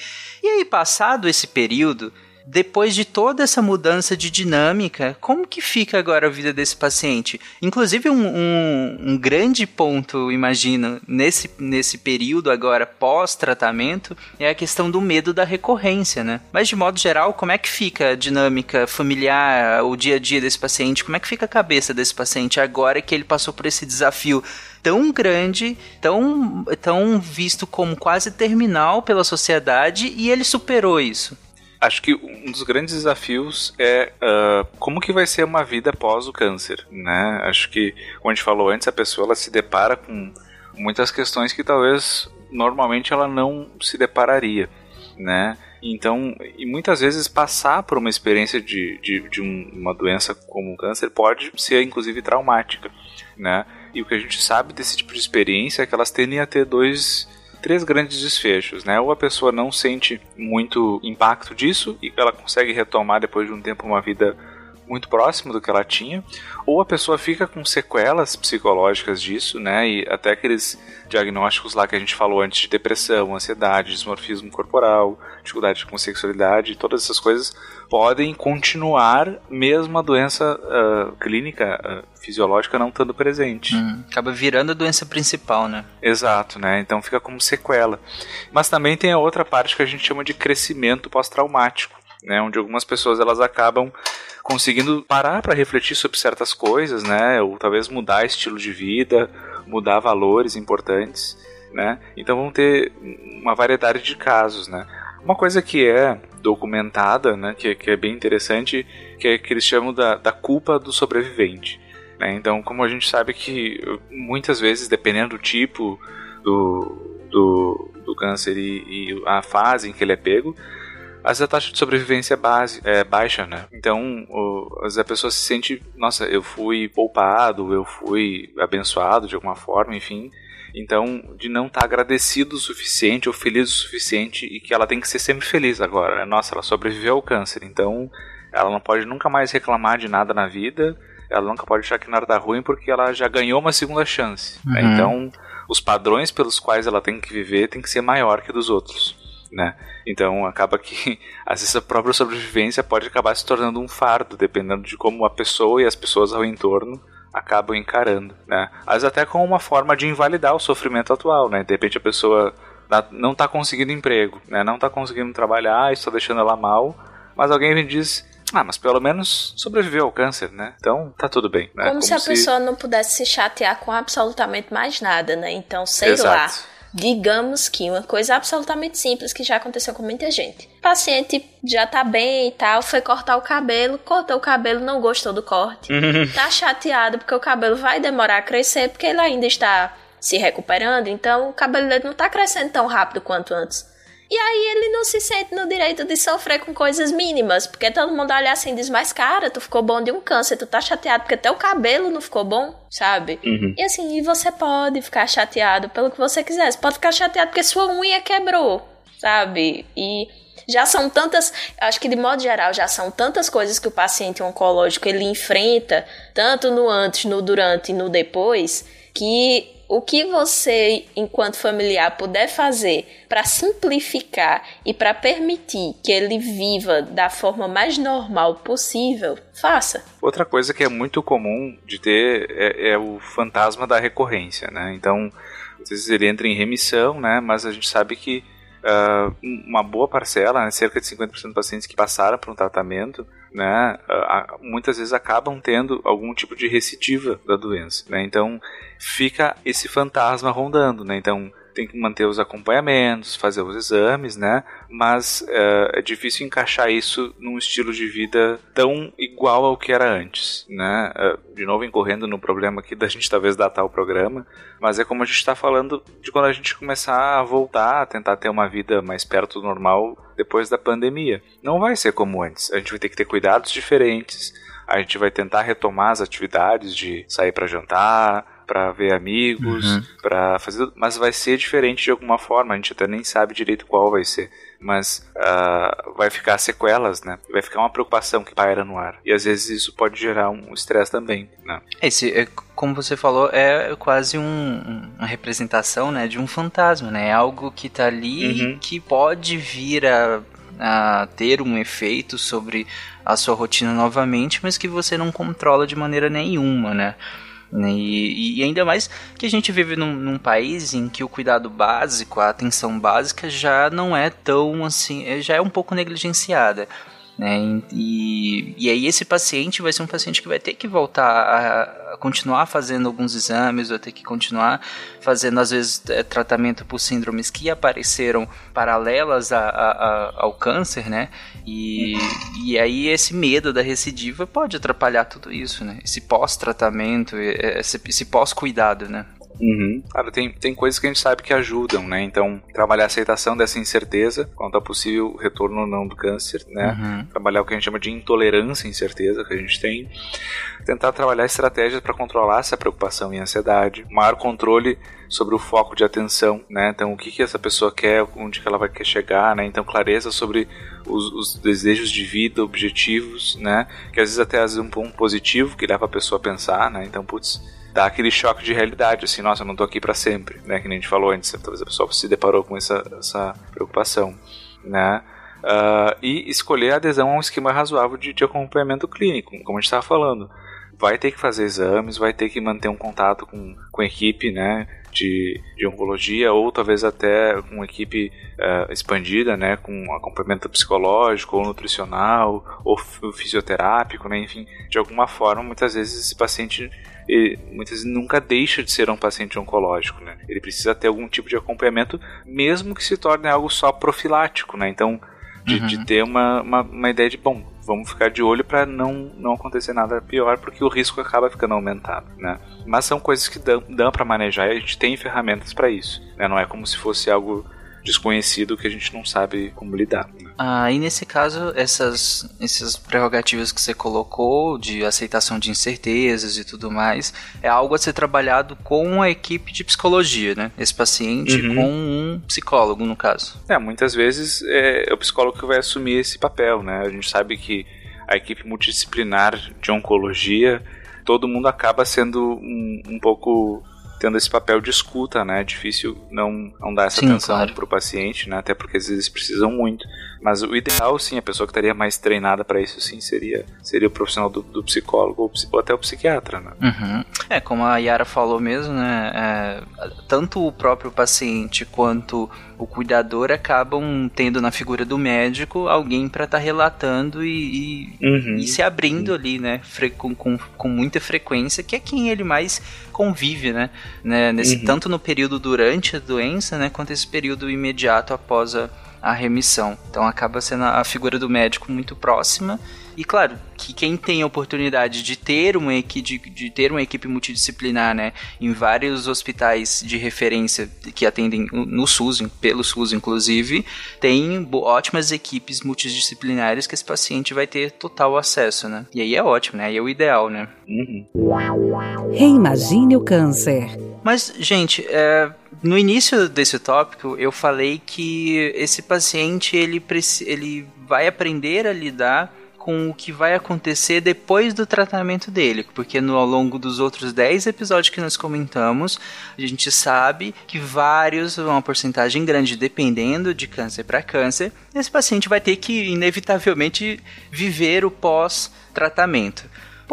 E aí, passado esse período, depois de toda essa mudança de dinâmica, como que fica agora a vida desse paciente? Inclusive, um, um, um grande ponto, imagino, nesse, nesse período agora pós-tratamento, é a questão do medo da recorrência, né? Mas, de modo geral, como é que fica a dinâmica familiar, o dia a dia desse paciente? Como é que fica a cabeça desse paciente agora que ele passou por esse desafio tão grande, tão, tão visto como quase terminal pela sociedade e ele superou isso? Acho que um dos grandes desafios é uh, como que vai ser uma vida após o câncer, né? Acho que, como a gente falou antes, a pessoa ela se depara com muitas questões que talvez normalmente ela não se depararia, né? Então, e muitas vezes passar por uma experiência de, de, de um, uma doença como o câncer pode ser inclusive traumática, né? E o que a gente sabe desse tipo de experiência é que elas tendem a ter dois três grandes desfechos, né? Ou a pessoa não sente muito impacto disso e ela consegue retomar depois de um tempo uma vida muito próximo do que ela tinha, ou a pessoa fica com sequelas psicológicas disso, né? E até aqueles diagnósticos lá que a gente falou antes de depressão, ansiedade, dismorfismo corporal, dificuldade com sexualidade, todas essas coisas podem continuar mesmo a doença uh, clínica uh, fisiológica não estando presente. Hum, acaba virando a doença principal, né? Exato, né? Então fica como sequela. Mas também tem a outra parte que a gente chama de crescimento pós-traumático, né? Onde algumas pessoas elas acabam conseguindo parar para refletir sobre certas coisas, né? Ou talvez mudar estilo de vida, mudar valores importantes, né? Então vão ter uma variedade de casos, né? Uma coisa que é documentada, né, que, que é bem interessante, que é que eles chamam da, da culpa do sobrevivente. Né? Então, como a gente sabe que muitas vezes, dependendo do tipo do, do, do câncer e, e a fase em que ele é pego, às vezes a taxa de sobrevivência é, base, é baixa, né? Então, o, às vezes a pessoa se sente, nossa, eu fui poupado, eu fui abençoado de alguma forma, enfim. Então, de não estar tá agradecido o suficiente ou feliz o suficiente e que ela tem que ser sempre feliz agora, né? Nossa, ela sobreviveu ao câncer, então ela não pode nunca mais reclamar de nada na vida, ela nunca pode achar que nada tá ruim porque ela já ganhou uma segunda chance. Né? Uhum. Né? Então, os padrões pelos quais ela tem que viver tem que ser maior que dos outros né? Então acaba que *laughs* às vezes a própria sobrevivência pode acabar se tornando um fardo, dependendo de como a pessoa e as pessoas ao entorno acabam encarando, né? Às vezes até com uma forma de invalidar o sofrimento atual, né? De repente a pessoa não está conseguindo emprego, né? Não está conseguindo trabalhar, está deixando ela mal, mas alguém me diz ah, mas pelo menos sobreviveu ao câncer, né? Então tá tudo bem. Né? Como, Como se a se... pessoa não pudesse se chatear com absolutamente mais nada, né? Então, sei Exato. lá Digamos que uma coisa absolutamente simples que já aconteceu com muita gente. O paciente já tá bem e tal, foi cortar o cabelo, cortou o cabelo, não gostou do corte. Uhum. Tá chateado porque o cabelo vai demorar a crescer porque ele ainda está se recuperando, então o cabelo dele não tá crescendo tão rápido quanto antes. E aí ele não se sente no direito de sofrer com coisas mínimas, porque todo mundo olha assim e diz, mas cara, tu ficou bom de um câncer, tu tá chateado porque teu cabelo não ficou bom, sabe? Uhum. E assim, e você pode ficar chateado pelo que você quiser, você pode ficar chateado porque sua unha quebrou, sabe? E já são tantas, acho que de modo geral, já são tantas coisas que o paciente oncológico ele enfrenta, tanto no antes, no durante e no depois, que o que você, enquanto familiar, puder fazer para simplificar e para permitir que ele viva da forma mais normal possível, faça. Outra coisa que é muito comum de ter é, é o fantasma da recorrência, né? Então, às vezes ele entra em remissão, né? Mas a gente sabe que uh, uma boa parcela, né, cerca de 50% dos pacientes que passaram por um tratamento, né, uh, muitas vezes acabam tendo algum tipo de recidiva da doença. Né? Então fica esse fantasma rondando. Né? Então tem que manter os acompanhamentos, fazer os exames, né? Mas uh, é difícil encaixar isso num estilo de vida tão igual ao que era antes, né? Uh, de novo incorrendo no problema aqui da gente talvez datar o programa, mas é como a gente está falando de quando a gente começar a voltar a tentar ter uma vida mais perto do normal depois da pandemia. Não vai ser como antes. A gente vai ter que ter cuidados diferentes. A gente vai tentar retomar as atividades de sair para jantar, para ver amigos, uhum. para fazer, mas vai ser diferente de alguma forma. A gente até nem sabe direito qual vai ser, mas uh, vai ficar sequelas, né? Vai ficar uma preocupação que paira no ar e às vezes isso pode gerar um estresse também, né? Esse, é, como você falou, é quase um, uma representação, né, de um fantasma, né? É algo que tá ali uhum. que pode vir a a ter um efeito sobre a sua rotina novamente, mas que você não controla de maneira nenhuma, né? E, e, ainda mais que a gente vive num, num, país em que o cuidado básico, a atenção básica já não é tão assim, já é um pouco negligenciada. Né? E, e aí esse paciente vai ser um paciente que vai ter que voltar a, a continuar fazendo alguns exames, vai ter que continuar fazendo às vezes é, tratamento por síndromes que apareceram paralelas a, a, ao câncer, né? E, e aí esse medo da recidiva pode atrapalhar tudo isso, né? Esse pós-tratamento, esse, esse pós-cuidado, né? Uhum. Cara, tem, tem coisas que a gente sabe que ajudam, né? Então, trabalhar a aceitação dessa incerteza quanto ao possível retorno ou não do câncer, né? Uhum. Trabalhar o que a gente chama de intolerância à incerteza que a gente tem. Tentar trabalhar estratégias para controlar essa preocupação e ansiedade. Maior controle sobre o foco de atenção, né? Então, o que, que essa pessoa quer, onde que ela vai querer chegar, né? Então, clareza sobre os, os desejos de vida, objetivos, né? Que às vezes até às vezes um ponto positivo que leva a pessoa a pensar, né? Então, putz, dá aquele choque de realidade, assim, nossa, eu não tô aqui para sempre, né? Que nem a gente falou antes, talvez a pessoa se deparou com essa, essa preocupação, né? Uh, e escolher a adesão a um esquema razoável de, de acompanhamento clínico, como a gente estava falando. Vai ter que fazer exames, vai ter que manter um contato com, com a equipe, né? De, de oncologia ou talvez até com equipe uh, expandida, né, com acompanhamento psicológico ou nutricional ou fisioterápico, né, enfim, de alguma forma, muitas vezes esse paciente ele, muitas vezes nunca deixa de ser um paciente oncológico, né? Ele precisa ter algum tipo de acompanhamento, mesmo que se torne algo só profilático, né? Então, de, uhum. de ter uma, uma, uma, ideia de, bom, vamos ficar de olho para não, não acontecer nada pior, porque o risco acaba ficando aumentado, né? Mas são coisas que dão, dão para manejar e a gente tem ferramentas para isso, né? Não é como se fosse algo desconhecido que a gente não sabe como lidar. Né? Ah, nesse caso, essas, essas prerrogativas que você colocou de aceitação de incertezas e tudo mais, é algo a ser trabalhado com a equipe de psicologia, né? Esse paciente uhum. com um psicólogo, no caso. É, muitas vezes é o psicólogo que vai assumir esse papel, né? A gente sabe que a equipe multidisciplinar de oncologia, todo mundo acaba sendo um, um pouco tendo esse papel de escuta, né? É difícil não, não dar essa sim, atenção claro. para o paciente, né? Até porque às vezes precisam muito. Mas o ideal, sim, a pessoa que estaria mais treinada para isso, sim, seria, seria o profissional do, do psicólogo ou, ou, até o psiquiatra, né? Uhum. É, como a Yara falou mesmo, né? É, tanto o próprio paciente quanto o cuidador acabam tendo na figura do médico alguém para estar tá relatando e, e, uhum. e, se abrindo uhum. ali, né? Com, com, com, muita frequência, que é quem ele mais convive, né? né? Nesse, uhum. Tanto no período durante a doença, né? Quanto esse período imediato após a, a remissão. Então acaba sendo a figura do médico muito próxima. E claro, que quem tem a oportunidade de ter uma equipe, de, de, ter uma equipe multidisciplinar, né, em vários hospitais de referência que atendem no SUS, pelo SUS inclusive, tem ótimas equipes multidisciplinares que esse paciente vai ter total acesso, né? E aí é ótimo, né? Aí é o ideal, né? Uhum. Reimagine o câncer. Mas, gente, é, no início desse tópico, eu falei que esse paciente ele, ele vai aprender a lidar com o que vai acontecer depois do tratamento dele, porque no ao longo dos outros 10 episódios que nós comentamos, a gente sabe que vários, uma porcentagem grande, dependendo de câncer para câncer, esse paciente vai ter que inevitavelmente viver o pós-tratamento.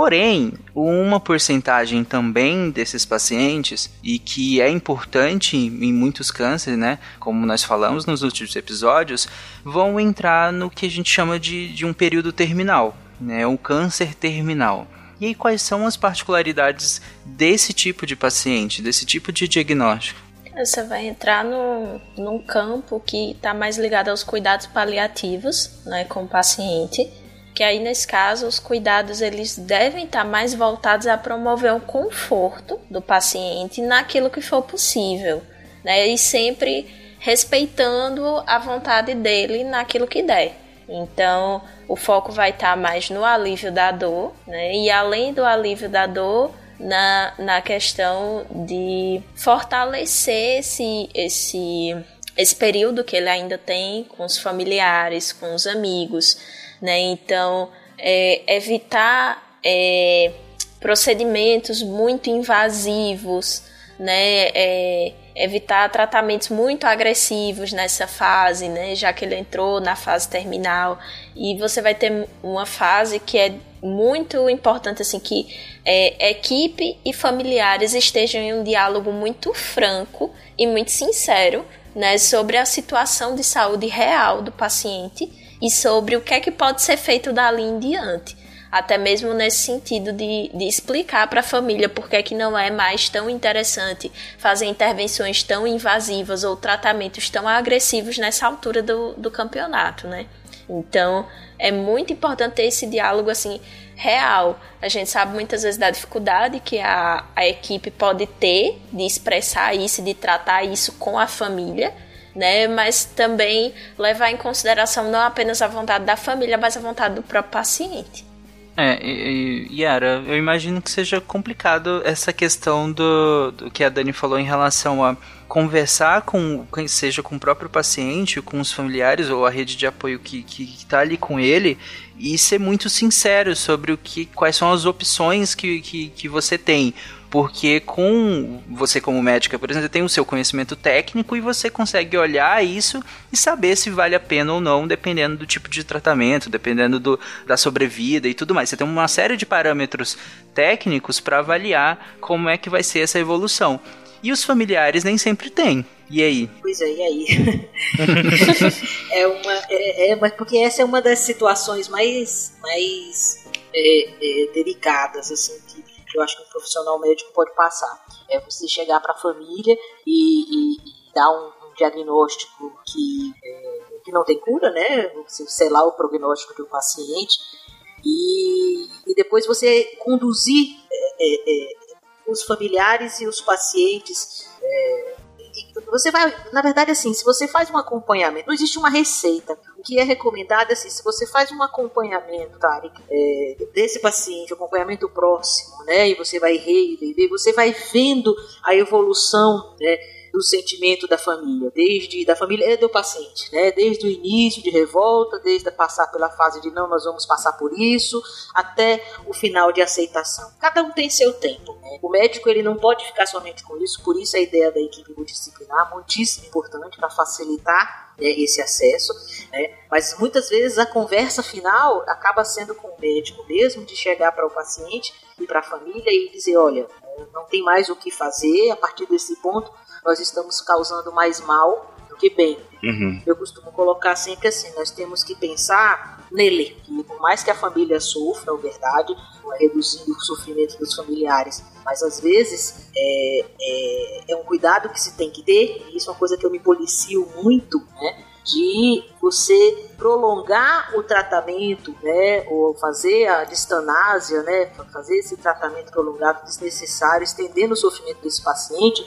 Porém, uma porcentagem também desses pacientes, e que é importante em muitos cânceres, né, como nós falamos nos últimos episódios, vão entrar no que a gente chama de, de um período terminal, né, um câncer terminal. E aí, quais são as particularidades desse tipo de paciente, desse tipo de diagnóstico? Você vai entrar no, num campo que está mais ligado aos cuidados paliativos né, com o paciente que aí nesse caso os cuidados eles devem estar mais voltados a promover o conforto do paciente naquilo que for possível, né? E sempre respeitando a vontade dele naquilo que der. Então, o foco vai estar mais no alívio da dor, né? E além do alívio da dor, na, na questão de fortalecer esse, esse, esse período que ele ainda tem com os familiares, com os amigos né? Então, é, evitar é, procedimentos muito invasivos, né? É, evitar tratamentos muito agressivos nessa fase, né? Já que ele entrou na fase terminal. E você vai ter uma fase que é muito importante, assim, que é, equipe e familiares estejam em um diálogo muito franco e muito sincero, né? Sobre a situação de saúde real do paciente e sobre o que é que pode ser feito dali em diante até mesmo nesse sentido de, de explicar para a família por que, é que não é mais tão interessante fazer intervenções tão invasivas ou tratamentos tão agressivos nessa altura do, do campeonato, né? Então, é muito importante ter esse diálogo assim real. A gente sabe muitas vezes da dificuldade que a, a equipe pode ter de expressar isso, de tratar isso com a família, né? Mas também levar em consideração não apenas a vontade da família, mas a vontade do próprio paciente. É, e, Yara, eu imagino que seja complicado essa questão do, do que a Dani falou em relação a conversar com, seja com o próprio paciente, com os familiares ou a rede de apoio que, que, que tá ali com ele e ser muito sincero sobre o que, quais são as opções que, que, que você tem porque com você como médica, por exemplo, tem o seu conhecimento técnico e você consegue olhar isso e saber se vale a pena ou não, dependendo do tipo de tratamento, dependendo do, da sobrevida e tudo mais. Você tem uma série de parâmetros técnicos para avaliar como é que vai ser essa evolução. E os familiares nem sempre têm. E aí? Pois é, e aí? *laughs* é uma. É, é, mas porque essa é uma das situações mais, mais é, é, delicadas, assim, que eu acho que um profissional médico pode passar. É você chegar para a família e, e, e, dar um, um diagnóstico que, é, que não tem cura, né? Você selar o prognóstico do paciente e, e depois você conduzir é, é, é os familiares e os pacientes é, você vai, na verdade, assim, se você faz um acompanhamento, não existe uma receita. O que é recomendado, assim, se você faz um acompanhamento, Tarek, é, desse paciente, acompanhamento próximo, né, e você vai rever, você vai vendo a evolução, né, do sentimento da família, desde da família e do paciente, né? Desde o início de revolta, desde passar pela fase de não, nós vamos passar por isso, até o final de aceitação. Cada um tem seu tempo. Né? O médico ele não pode ficar somente com isso, por isso a ideia da equipe multidisciplinar muitíssimo importante para facilitar né, esse acesso, né? Mas muitas vezes a conversa final acaba sendo com o médico mesmo, de chegar para o paciente e para a família e dizer, olha, não tem mais o que fazer a partir desse ponto nós estamos causando mais mal do que bem. Uhum. Eu costumo colocar sempre assim: nós temos que pensar nele, que por mais que a família sofra, é verdade, reduzindo o sofrimento dos familiares, mas às vezes é, é, é um cuidado que se tem que ter, e isso é uma coisa que eu me policio muito, né? de você prolongar o tratamento, né, ou fazer a distanásia, né, fazer esse tratamento prolongado desnecessário, estendendo o sofrimento desse paciente,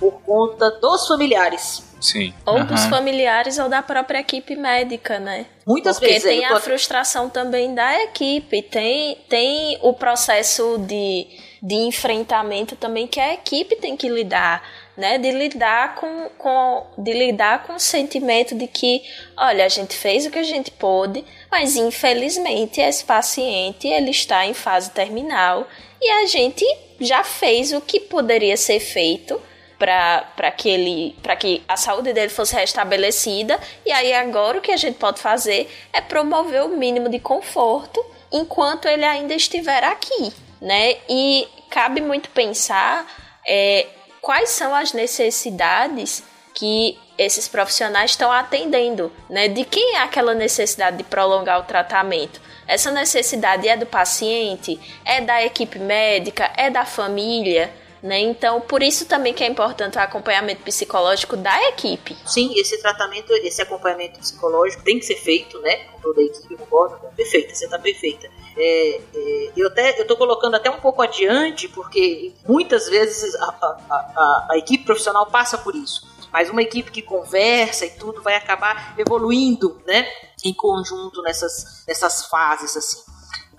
por conta dos familiares. Sim. Ou uhum. dos familiares ou da própria equipe médica, né? Muitas Porque vezes. tem tô... a frustração também da equipe, tem, tem o processo de, de enfrentamento também que a equipe tem que lidar, né? De lidar com, com, de lidar com o sentimento de que, olha, a gente fez o que a gente pôde, mas infelizmente esse paciente ele está em fase terminal e a gente já fez o que poderia ser feito para que ele para que a saúde dele fosse restabelecida e aí agora o que a gente pode fazer é promover o mínimo de conforto enquanto ele ainda estiver aqui, né? E cabe muito pensar é, quais são as necessidades que esses profissionais estão atendendo, né? De quem é aquela necessidade de prolongar o tratamento? Essa necessidade é do paciente, é da equipe médica, é da família, né? Então, por isso também que é importante o acompanhamento psicológico da equipe. Sim, esse tratamento, esse acompanhamento psicológico tem que ser feito, né? Com toda a equipe, concordo. Perfeita, você está perfeita. É, é, eu até eu estou colocando até um pouco adiante, porque muitas vezes a, a, a, a equipe profissional passa por isso mas uma equipe que conversa e tudo vai acabar evoluindo, né, em conjunto nessas, nessas fases assim.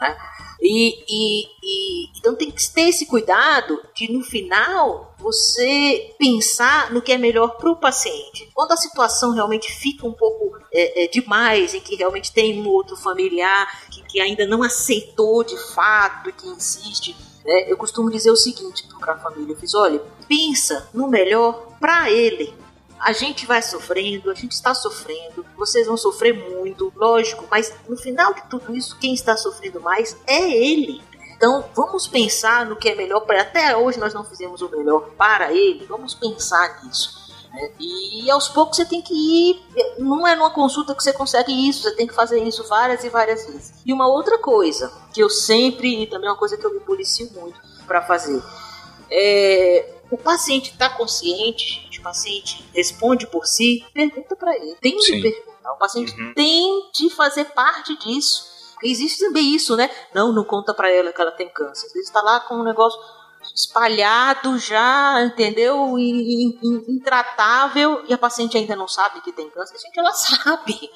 Né? E, e, e, então tem que ter esse cuidado de no final você pensar no que é melhor para o paciente. Quando a situação realmente fica um pouco é, é, demais, em que realmente tem um outro familiar que, que ainda não aceitou de fato e que insiste, Né? Eu costumo dizer o seguinte para a família: eu fiz, olha, pensa no melhor para ele. A gente vai sofrendo, a gente está sofrendo, vocês vão sofrer muito, lógico, mas no final de tudo isso, quem está sofrendo mais é ele. Então, vamos pensar no que é melhor para Até hoje nós não fizemos o melhor para ele, vamos pensar nisso. Né? E aos poucos você tem que ir. Não é numa consulta que você consegue isso, você tem que fazer isso várias e várias vezes. E uma outra coisa que eu sempre, e também é uma coisa que eu me policio muito para fazer, é. O paciente está consciente, o paciente responde por si, pergunta para ele. Tem que perguntar. O paciente uhum. tem de fazer parte disso. Existe também isso, né? Não, não conta para ela que ela tem câncer. Às vezes está lá com um negócio espalhado já, entendeu? Intratável e a paciente ainda não sabe que tem câncer. Gente, ela sabe. *laughs*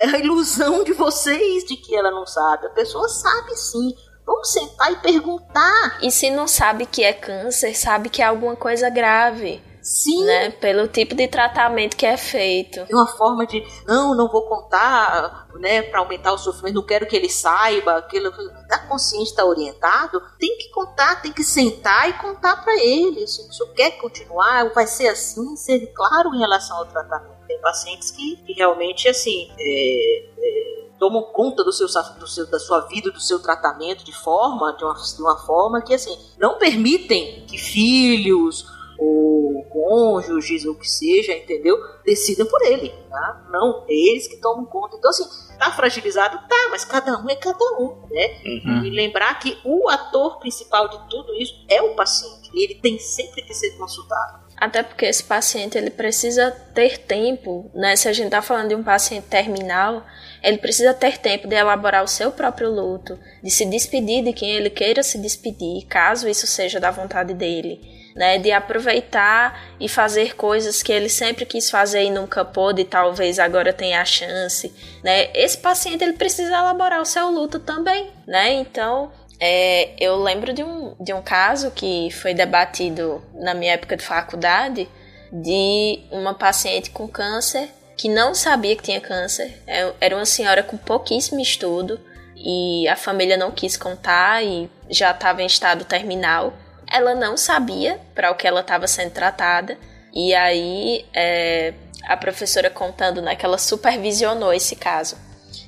É a ilusão de vocês de que ela não sabe. A pessoa sabe sim. Vamos sentar e perguntar. E se não sabe que é câncer, sabe que é alguma coisa grave. Sim. Né? Pelo tipo de tratamento que é feito. É uma forma de, não, não vou contar, né, para aumentar o sofrimento, não quero que ele saiba, aquilo. Tá consciente, tá orientado, tem que contar, tem que sentar e contar para ele. Se o quer continuar, vai ser assim, ser claro em relação ao tratamento. Tem pacientes que, que realmente, assim, é, é, tomam conta do seu, do seu, da sua vida, do seu tratamento de forma, de uma, de uma forma que assim não permitem que filhos ou cônjuges, ou o que seja, entendeu? Decidam por ele, tá? Não, é eles que tomam conta. Então, assim, tá fragilizado? Tá, mas cada um é cada um, né? Uhum. E lembrar que o ator principal de tudo isso é o paciente. E ele tem sempre que ser consultado. Até porque esse paciente ele precisa ter tempo, né? Se a gente tá falando de um paciente terminal, ele precisa ter tempo de elaborar o seu próprio luto, de se despedir de quem ele queira se despedir, caso isso seja da vontade dele né, de aproveitar e fazer coisas que ele sempre quis fazer e nunca pôde, talvez agora tenha a chance, né? Esse paciente ele precisa elaborar o seu luto também, né? Então, é, eu lembro de um, de um caso que foi debatido na minha época de faculdade de uma paciente com câncer que não sabia que tinha câncer. É, era uma senhora com pouquíssimo estudo e a família não quis contar e já estava em estado terminal ela não sabia para o que ela estava sendo tratada. E aí é, a professora contando, né, que ela supervisionou esse caso.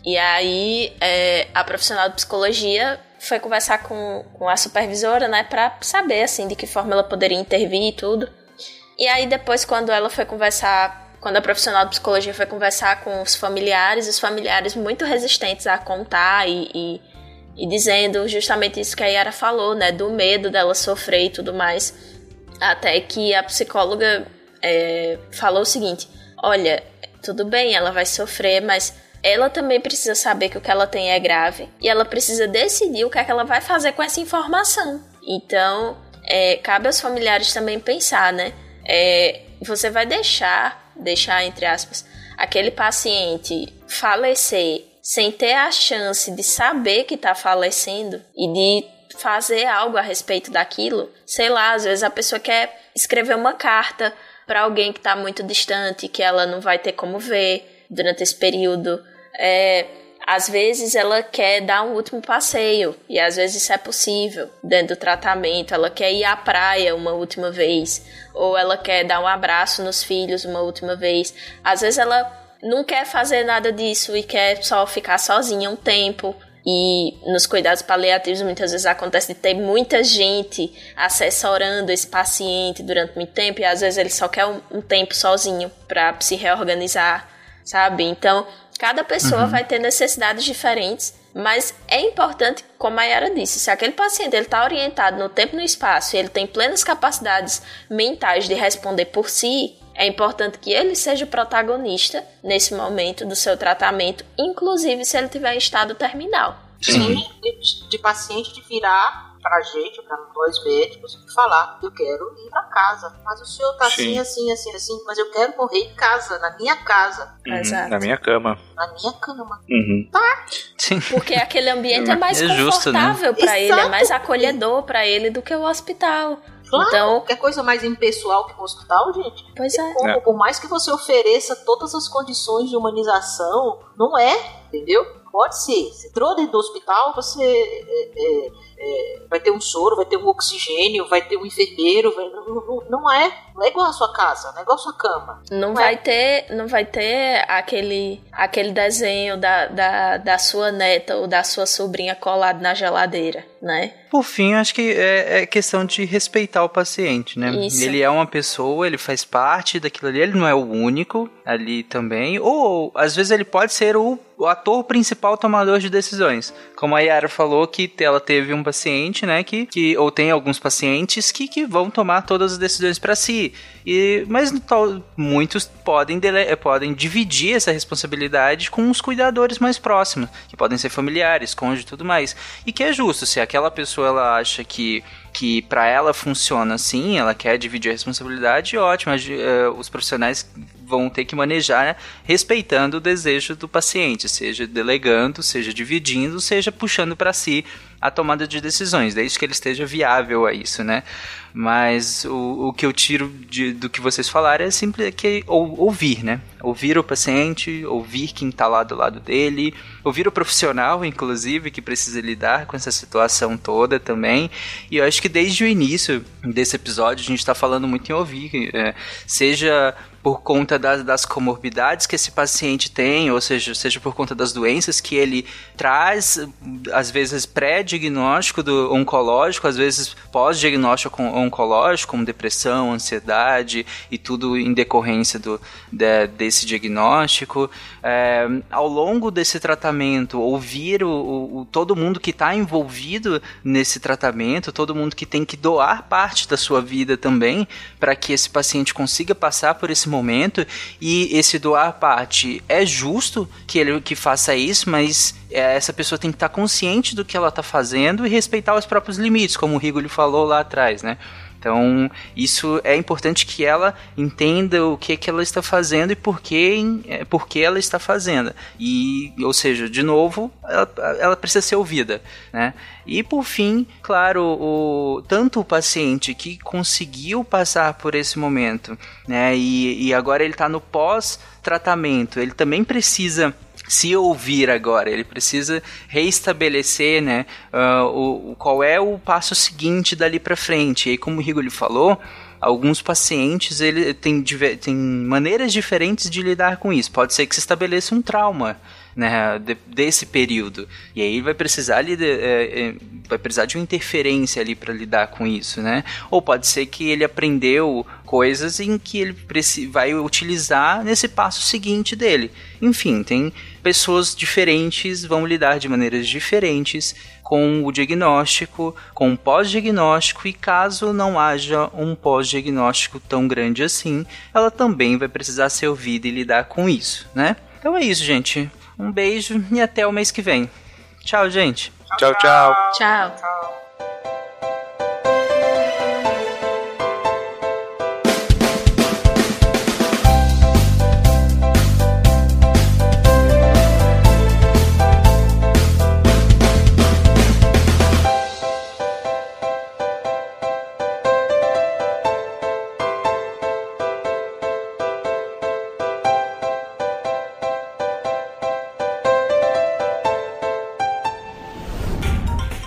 E aí é, a profissional de psicologia foi conversar com, com a supervisora, né, para saber assim de que forma ela poderia intervir e tudo. E aí depois quando ela foi conversar, quando a profissional de psicologia foi conversar com os familiares, os familiares muito resistentes a contar e, e e dizendo justamente isso que a Yara falou, né? Do medo dela sofrer e tudo mais. Até que a psicóloga é, falou o seguinte: olha, tudo bem, ela vai sofrer, mas ela também precisa saber que o que ela tem é grave e ela precisa decidir o que é que ela vai fazer com essa informação. Então, é, cabe aos familiares também pensar, né? É, você vai deixar, deixar entre aspas, aquele paciente falecer sem ter a chance de saber que está falecendo e de fazer algo a respeito daquilo, sei lá, às vezes a pessoa quer escrever uma carta para alguém que está muito distante, que ela não vai ter como ver durante esse período. É, às vezes ela quer dar um último passeio, e às vezes isso é possível dentro do tratamento. Ela quer ir à praia uma última vez, ou ela quer dar um abraço nos filhos uma última vez. Às vezes ela não quer fazer nada disso e quer só ficar sozinha um tempo. E nos cuidados paliativos muitas vezes acontece de ter muita gente assessorando esse paciente durante muito tempo e às vezes ele só quer um, um tempo sozinho para se reorganizar, sabe? Então, cada pessoa uhum. vai ter necessidades diferentes, mas é importante, como a Yara disse, se aquele paciente ele está orientado no tempo e no espaço e ele tem plenas capacidades mentais de responder por si, é importante que ele seja o protagonista nesse momento do seu tratamento, inclusive se ele tiver em estado terminal. Sim, de, de paciente de virar pra gente, para nós médicos, e falar: eu quero ir para casa. Mas o senhor tá Sim. assim, assim, assim, assim, mas eu quero morrer em casa, na minha casa. Uhum, Exato. Na minha cama. Na minha cama. Uhum. Tá. Sim. Porque aquele ambiente é mais é confortável né? para ele, é mais acolhedor para ele do que o hospital. Claro, então, qualquer coisa mais impessoal que um hospital, gente. Pois é. Como, é. Por mais que você ofereça todas as condições de humanização, não é, entendeu? Pode ser. Você entrou dentro do hospital, você é, é, é, vai ter um soro, vai ter um oxigênio, vai ter um enfermeiro, vai, não, não, é, não é igual a sua casa, não é igual a sua cama. Não, não vai é. ter, não vai ter aquele, aquele desenho da, da, da sua neta ou da sua sobrinha colado na geladeira, né? Por fim, acho que é, é, questão de respeitar o paciente, né? Isso. Ele é uma pessoa, ele faz parte daquilo ali, ele não é o único ali também. Ou, às vezes, ele pode ser o, o ator principal tomador de decisões. Como a Yara falou, que ela teve um paciente, né? Que, que, ou tem alguns pacientes que, que vão tomar todas as decisões para si. E, mas muitos podem, dele, podem dividir essa responsabilidade com os cuidadores mais próximos, que podem ser familiares, cônjuge tudo mais. E que é justo, se aquela pessoa ela acha que que para ela funciona assim, ela quer dividir a responsabilidade, ótimo, eh, os profissionais vão ter que manejar né, respeitando o desejo do paciente, seja delegando, seja dividindo, seja puxando para si a tomada de decisões, desde que ele esteja viável a isso, né? Mas o, o que eu tiro de, do que vocês falaram é simples que ou, ouvir, né? Ouvir o paciente, ouvir quem está lá do lado dele, ouvir o profissional, inclusive, que precisa lidar com essa situação toda também. E eu acho que desde o início desse episódio a gente está falando muito em ouvir, é, seja por conta das, das comorbidades que esse paciente tem, ou seja, seja por conta das doenças que ele traz, às vezes pré-diagnóstico do oncológico, às vezes pós-diagnóstico oncológico, como depressão, ansiedade e tudo em decorrência do, de, desse diagnóstico. É, ao longo desse tratamento, ouvir o, o todo mundo que está envolvido nesse tratamento, todo mundo que tem que doar parte da sua vida também para que esse paciente consiga passar por esse momento e esse doar parte é justo que ele que faça isso, mas é, essa pessoa tem que estar consciente do que ela está fazendo e respeitar os próprios limites, como o Rigoli falou lá atrás, né? Então, isso é importante que ela entenda o que, que ela está fazendo e por que, é, por que ela está fazendo. E, ou seja, de novo, ela, ela precisa ser ouvida, né? E por fim, claro, o, tanto o paciente que conseguiu passar por esse momento, né? E, e agora ele está no pós-tratamento, ele também precisa se ouvir agora, ele precisa reestabelecer, né, uh, o, qual é o passo seguinte dali para frente. E como o Rigoli falou, alguns pacientes ele tem, tem maneiras diferentes de lidar com isso. Pode ser que se estabeleça um trauma né, de, desse período. E aí vai precisar, de, é, é, vai precisar de uma interferência ali para lidar com isso, né? Ou pode ser que ele aprendeu coisas em que ele vai utilizar nesse passo seguinte dele. Enfim, tem pessoas diferentes vão lidar de maneiras diferentes com o diagnóstico, com o pós-diagnóstico e caso não haja um pós-diagnóstico tão grande assim, ela também vai precisar ser ouvida e lidar com isso, né? Então é isso, gente. Um beijo e até o mês que vem. Tchau, gente. Tchau, tchau. Tchau. tchau.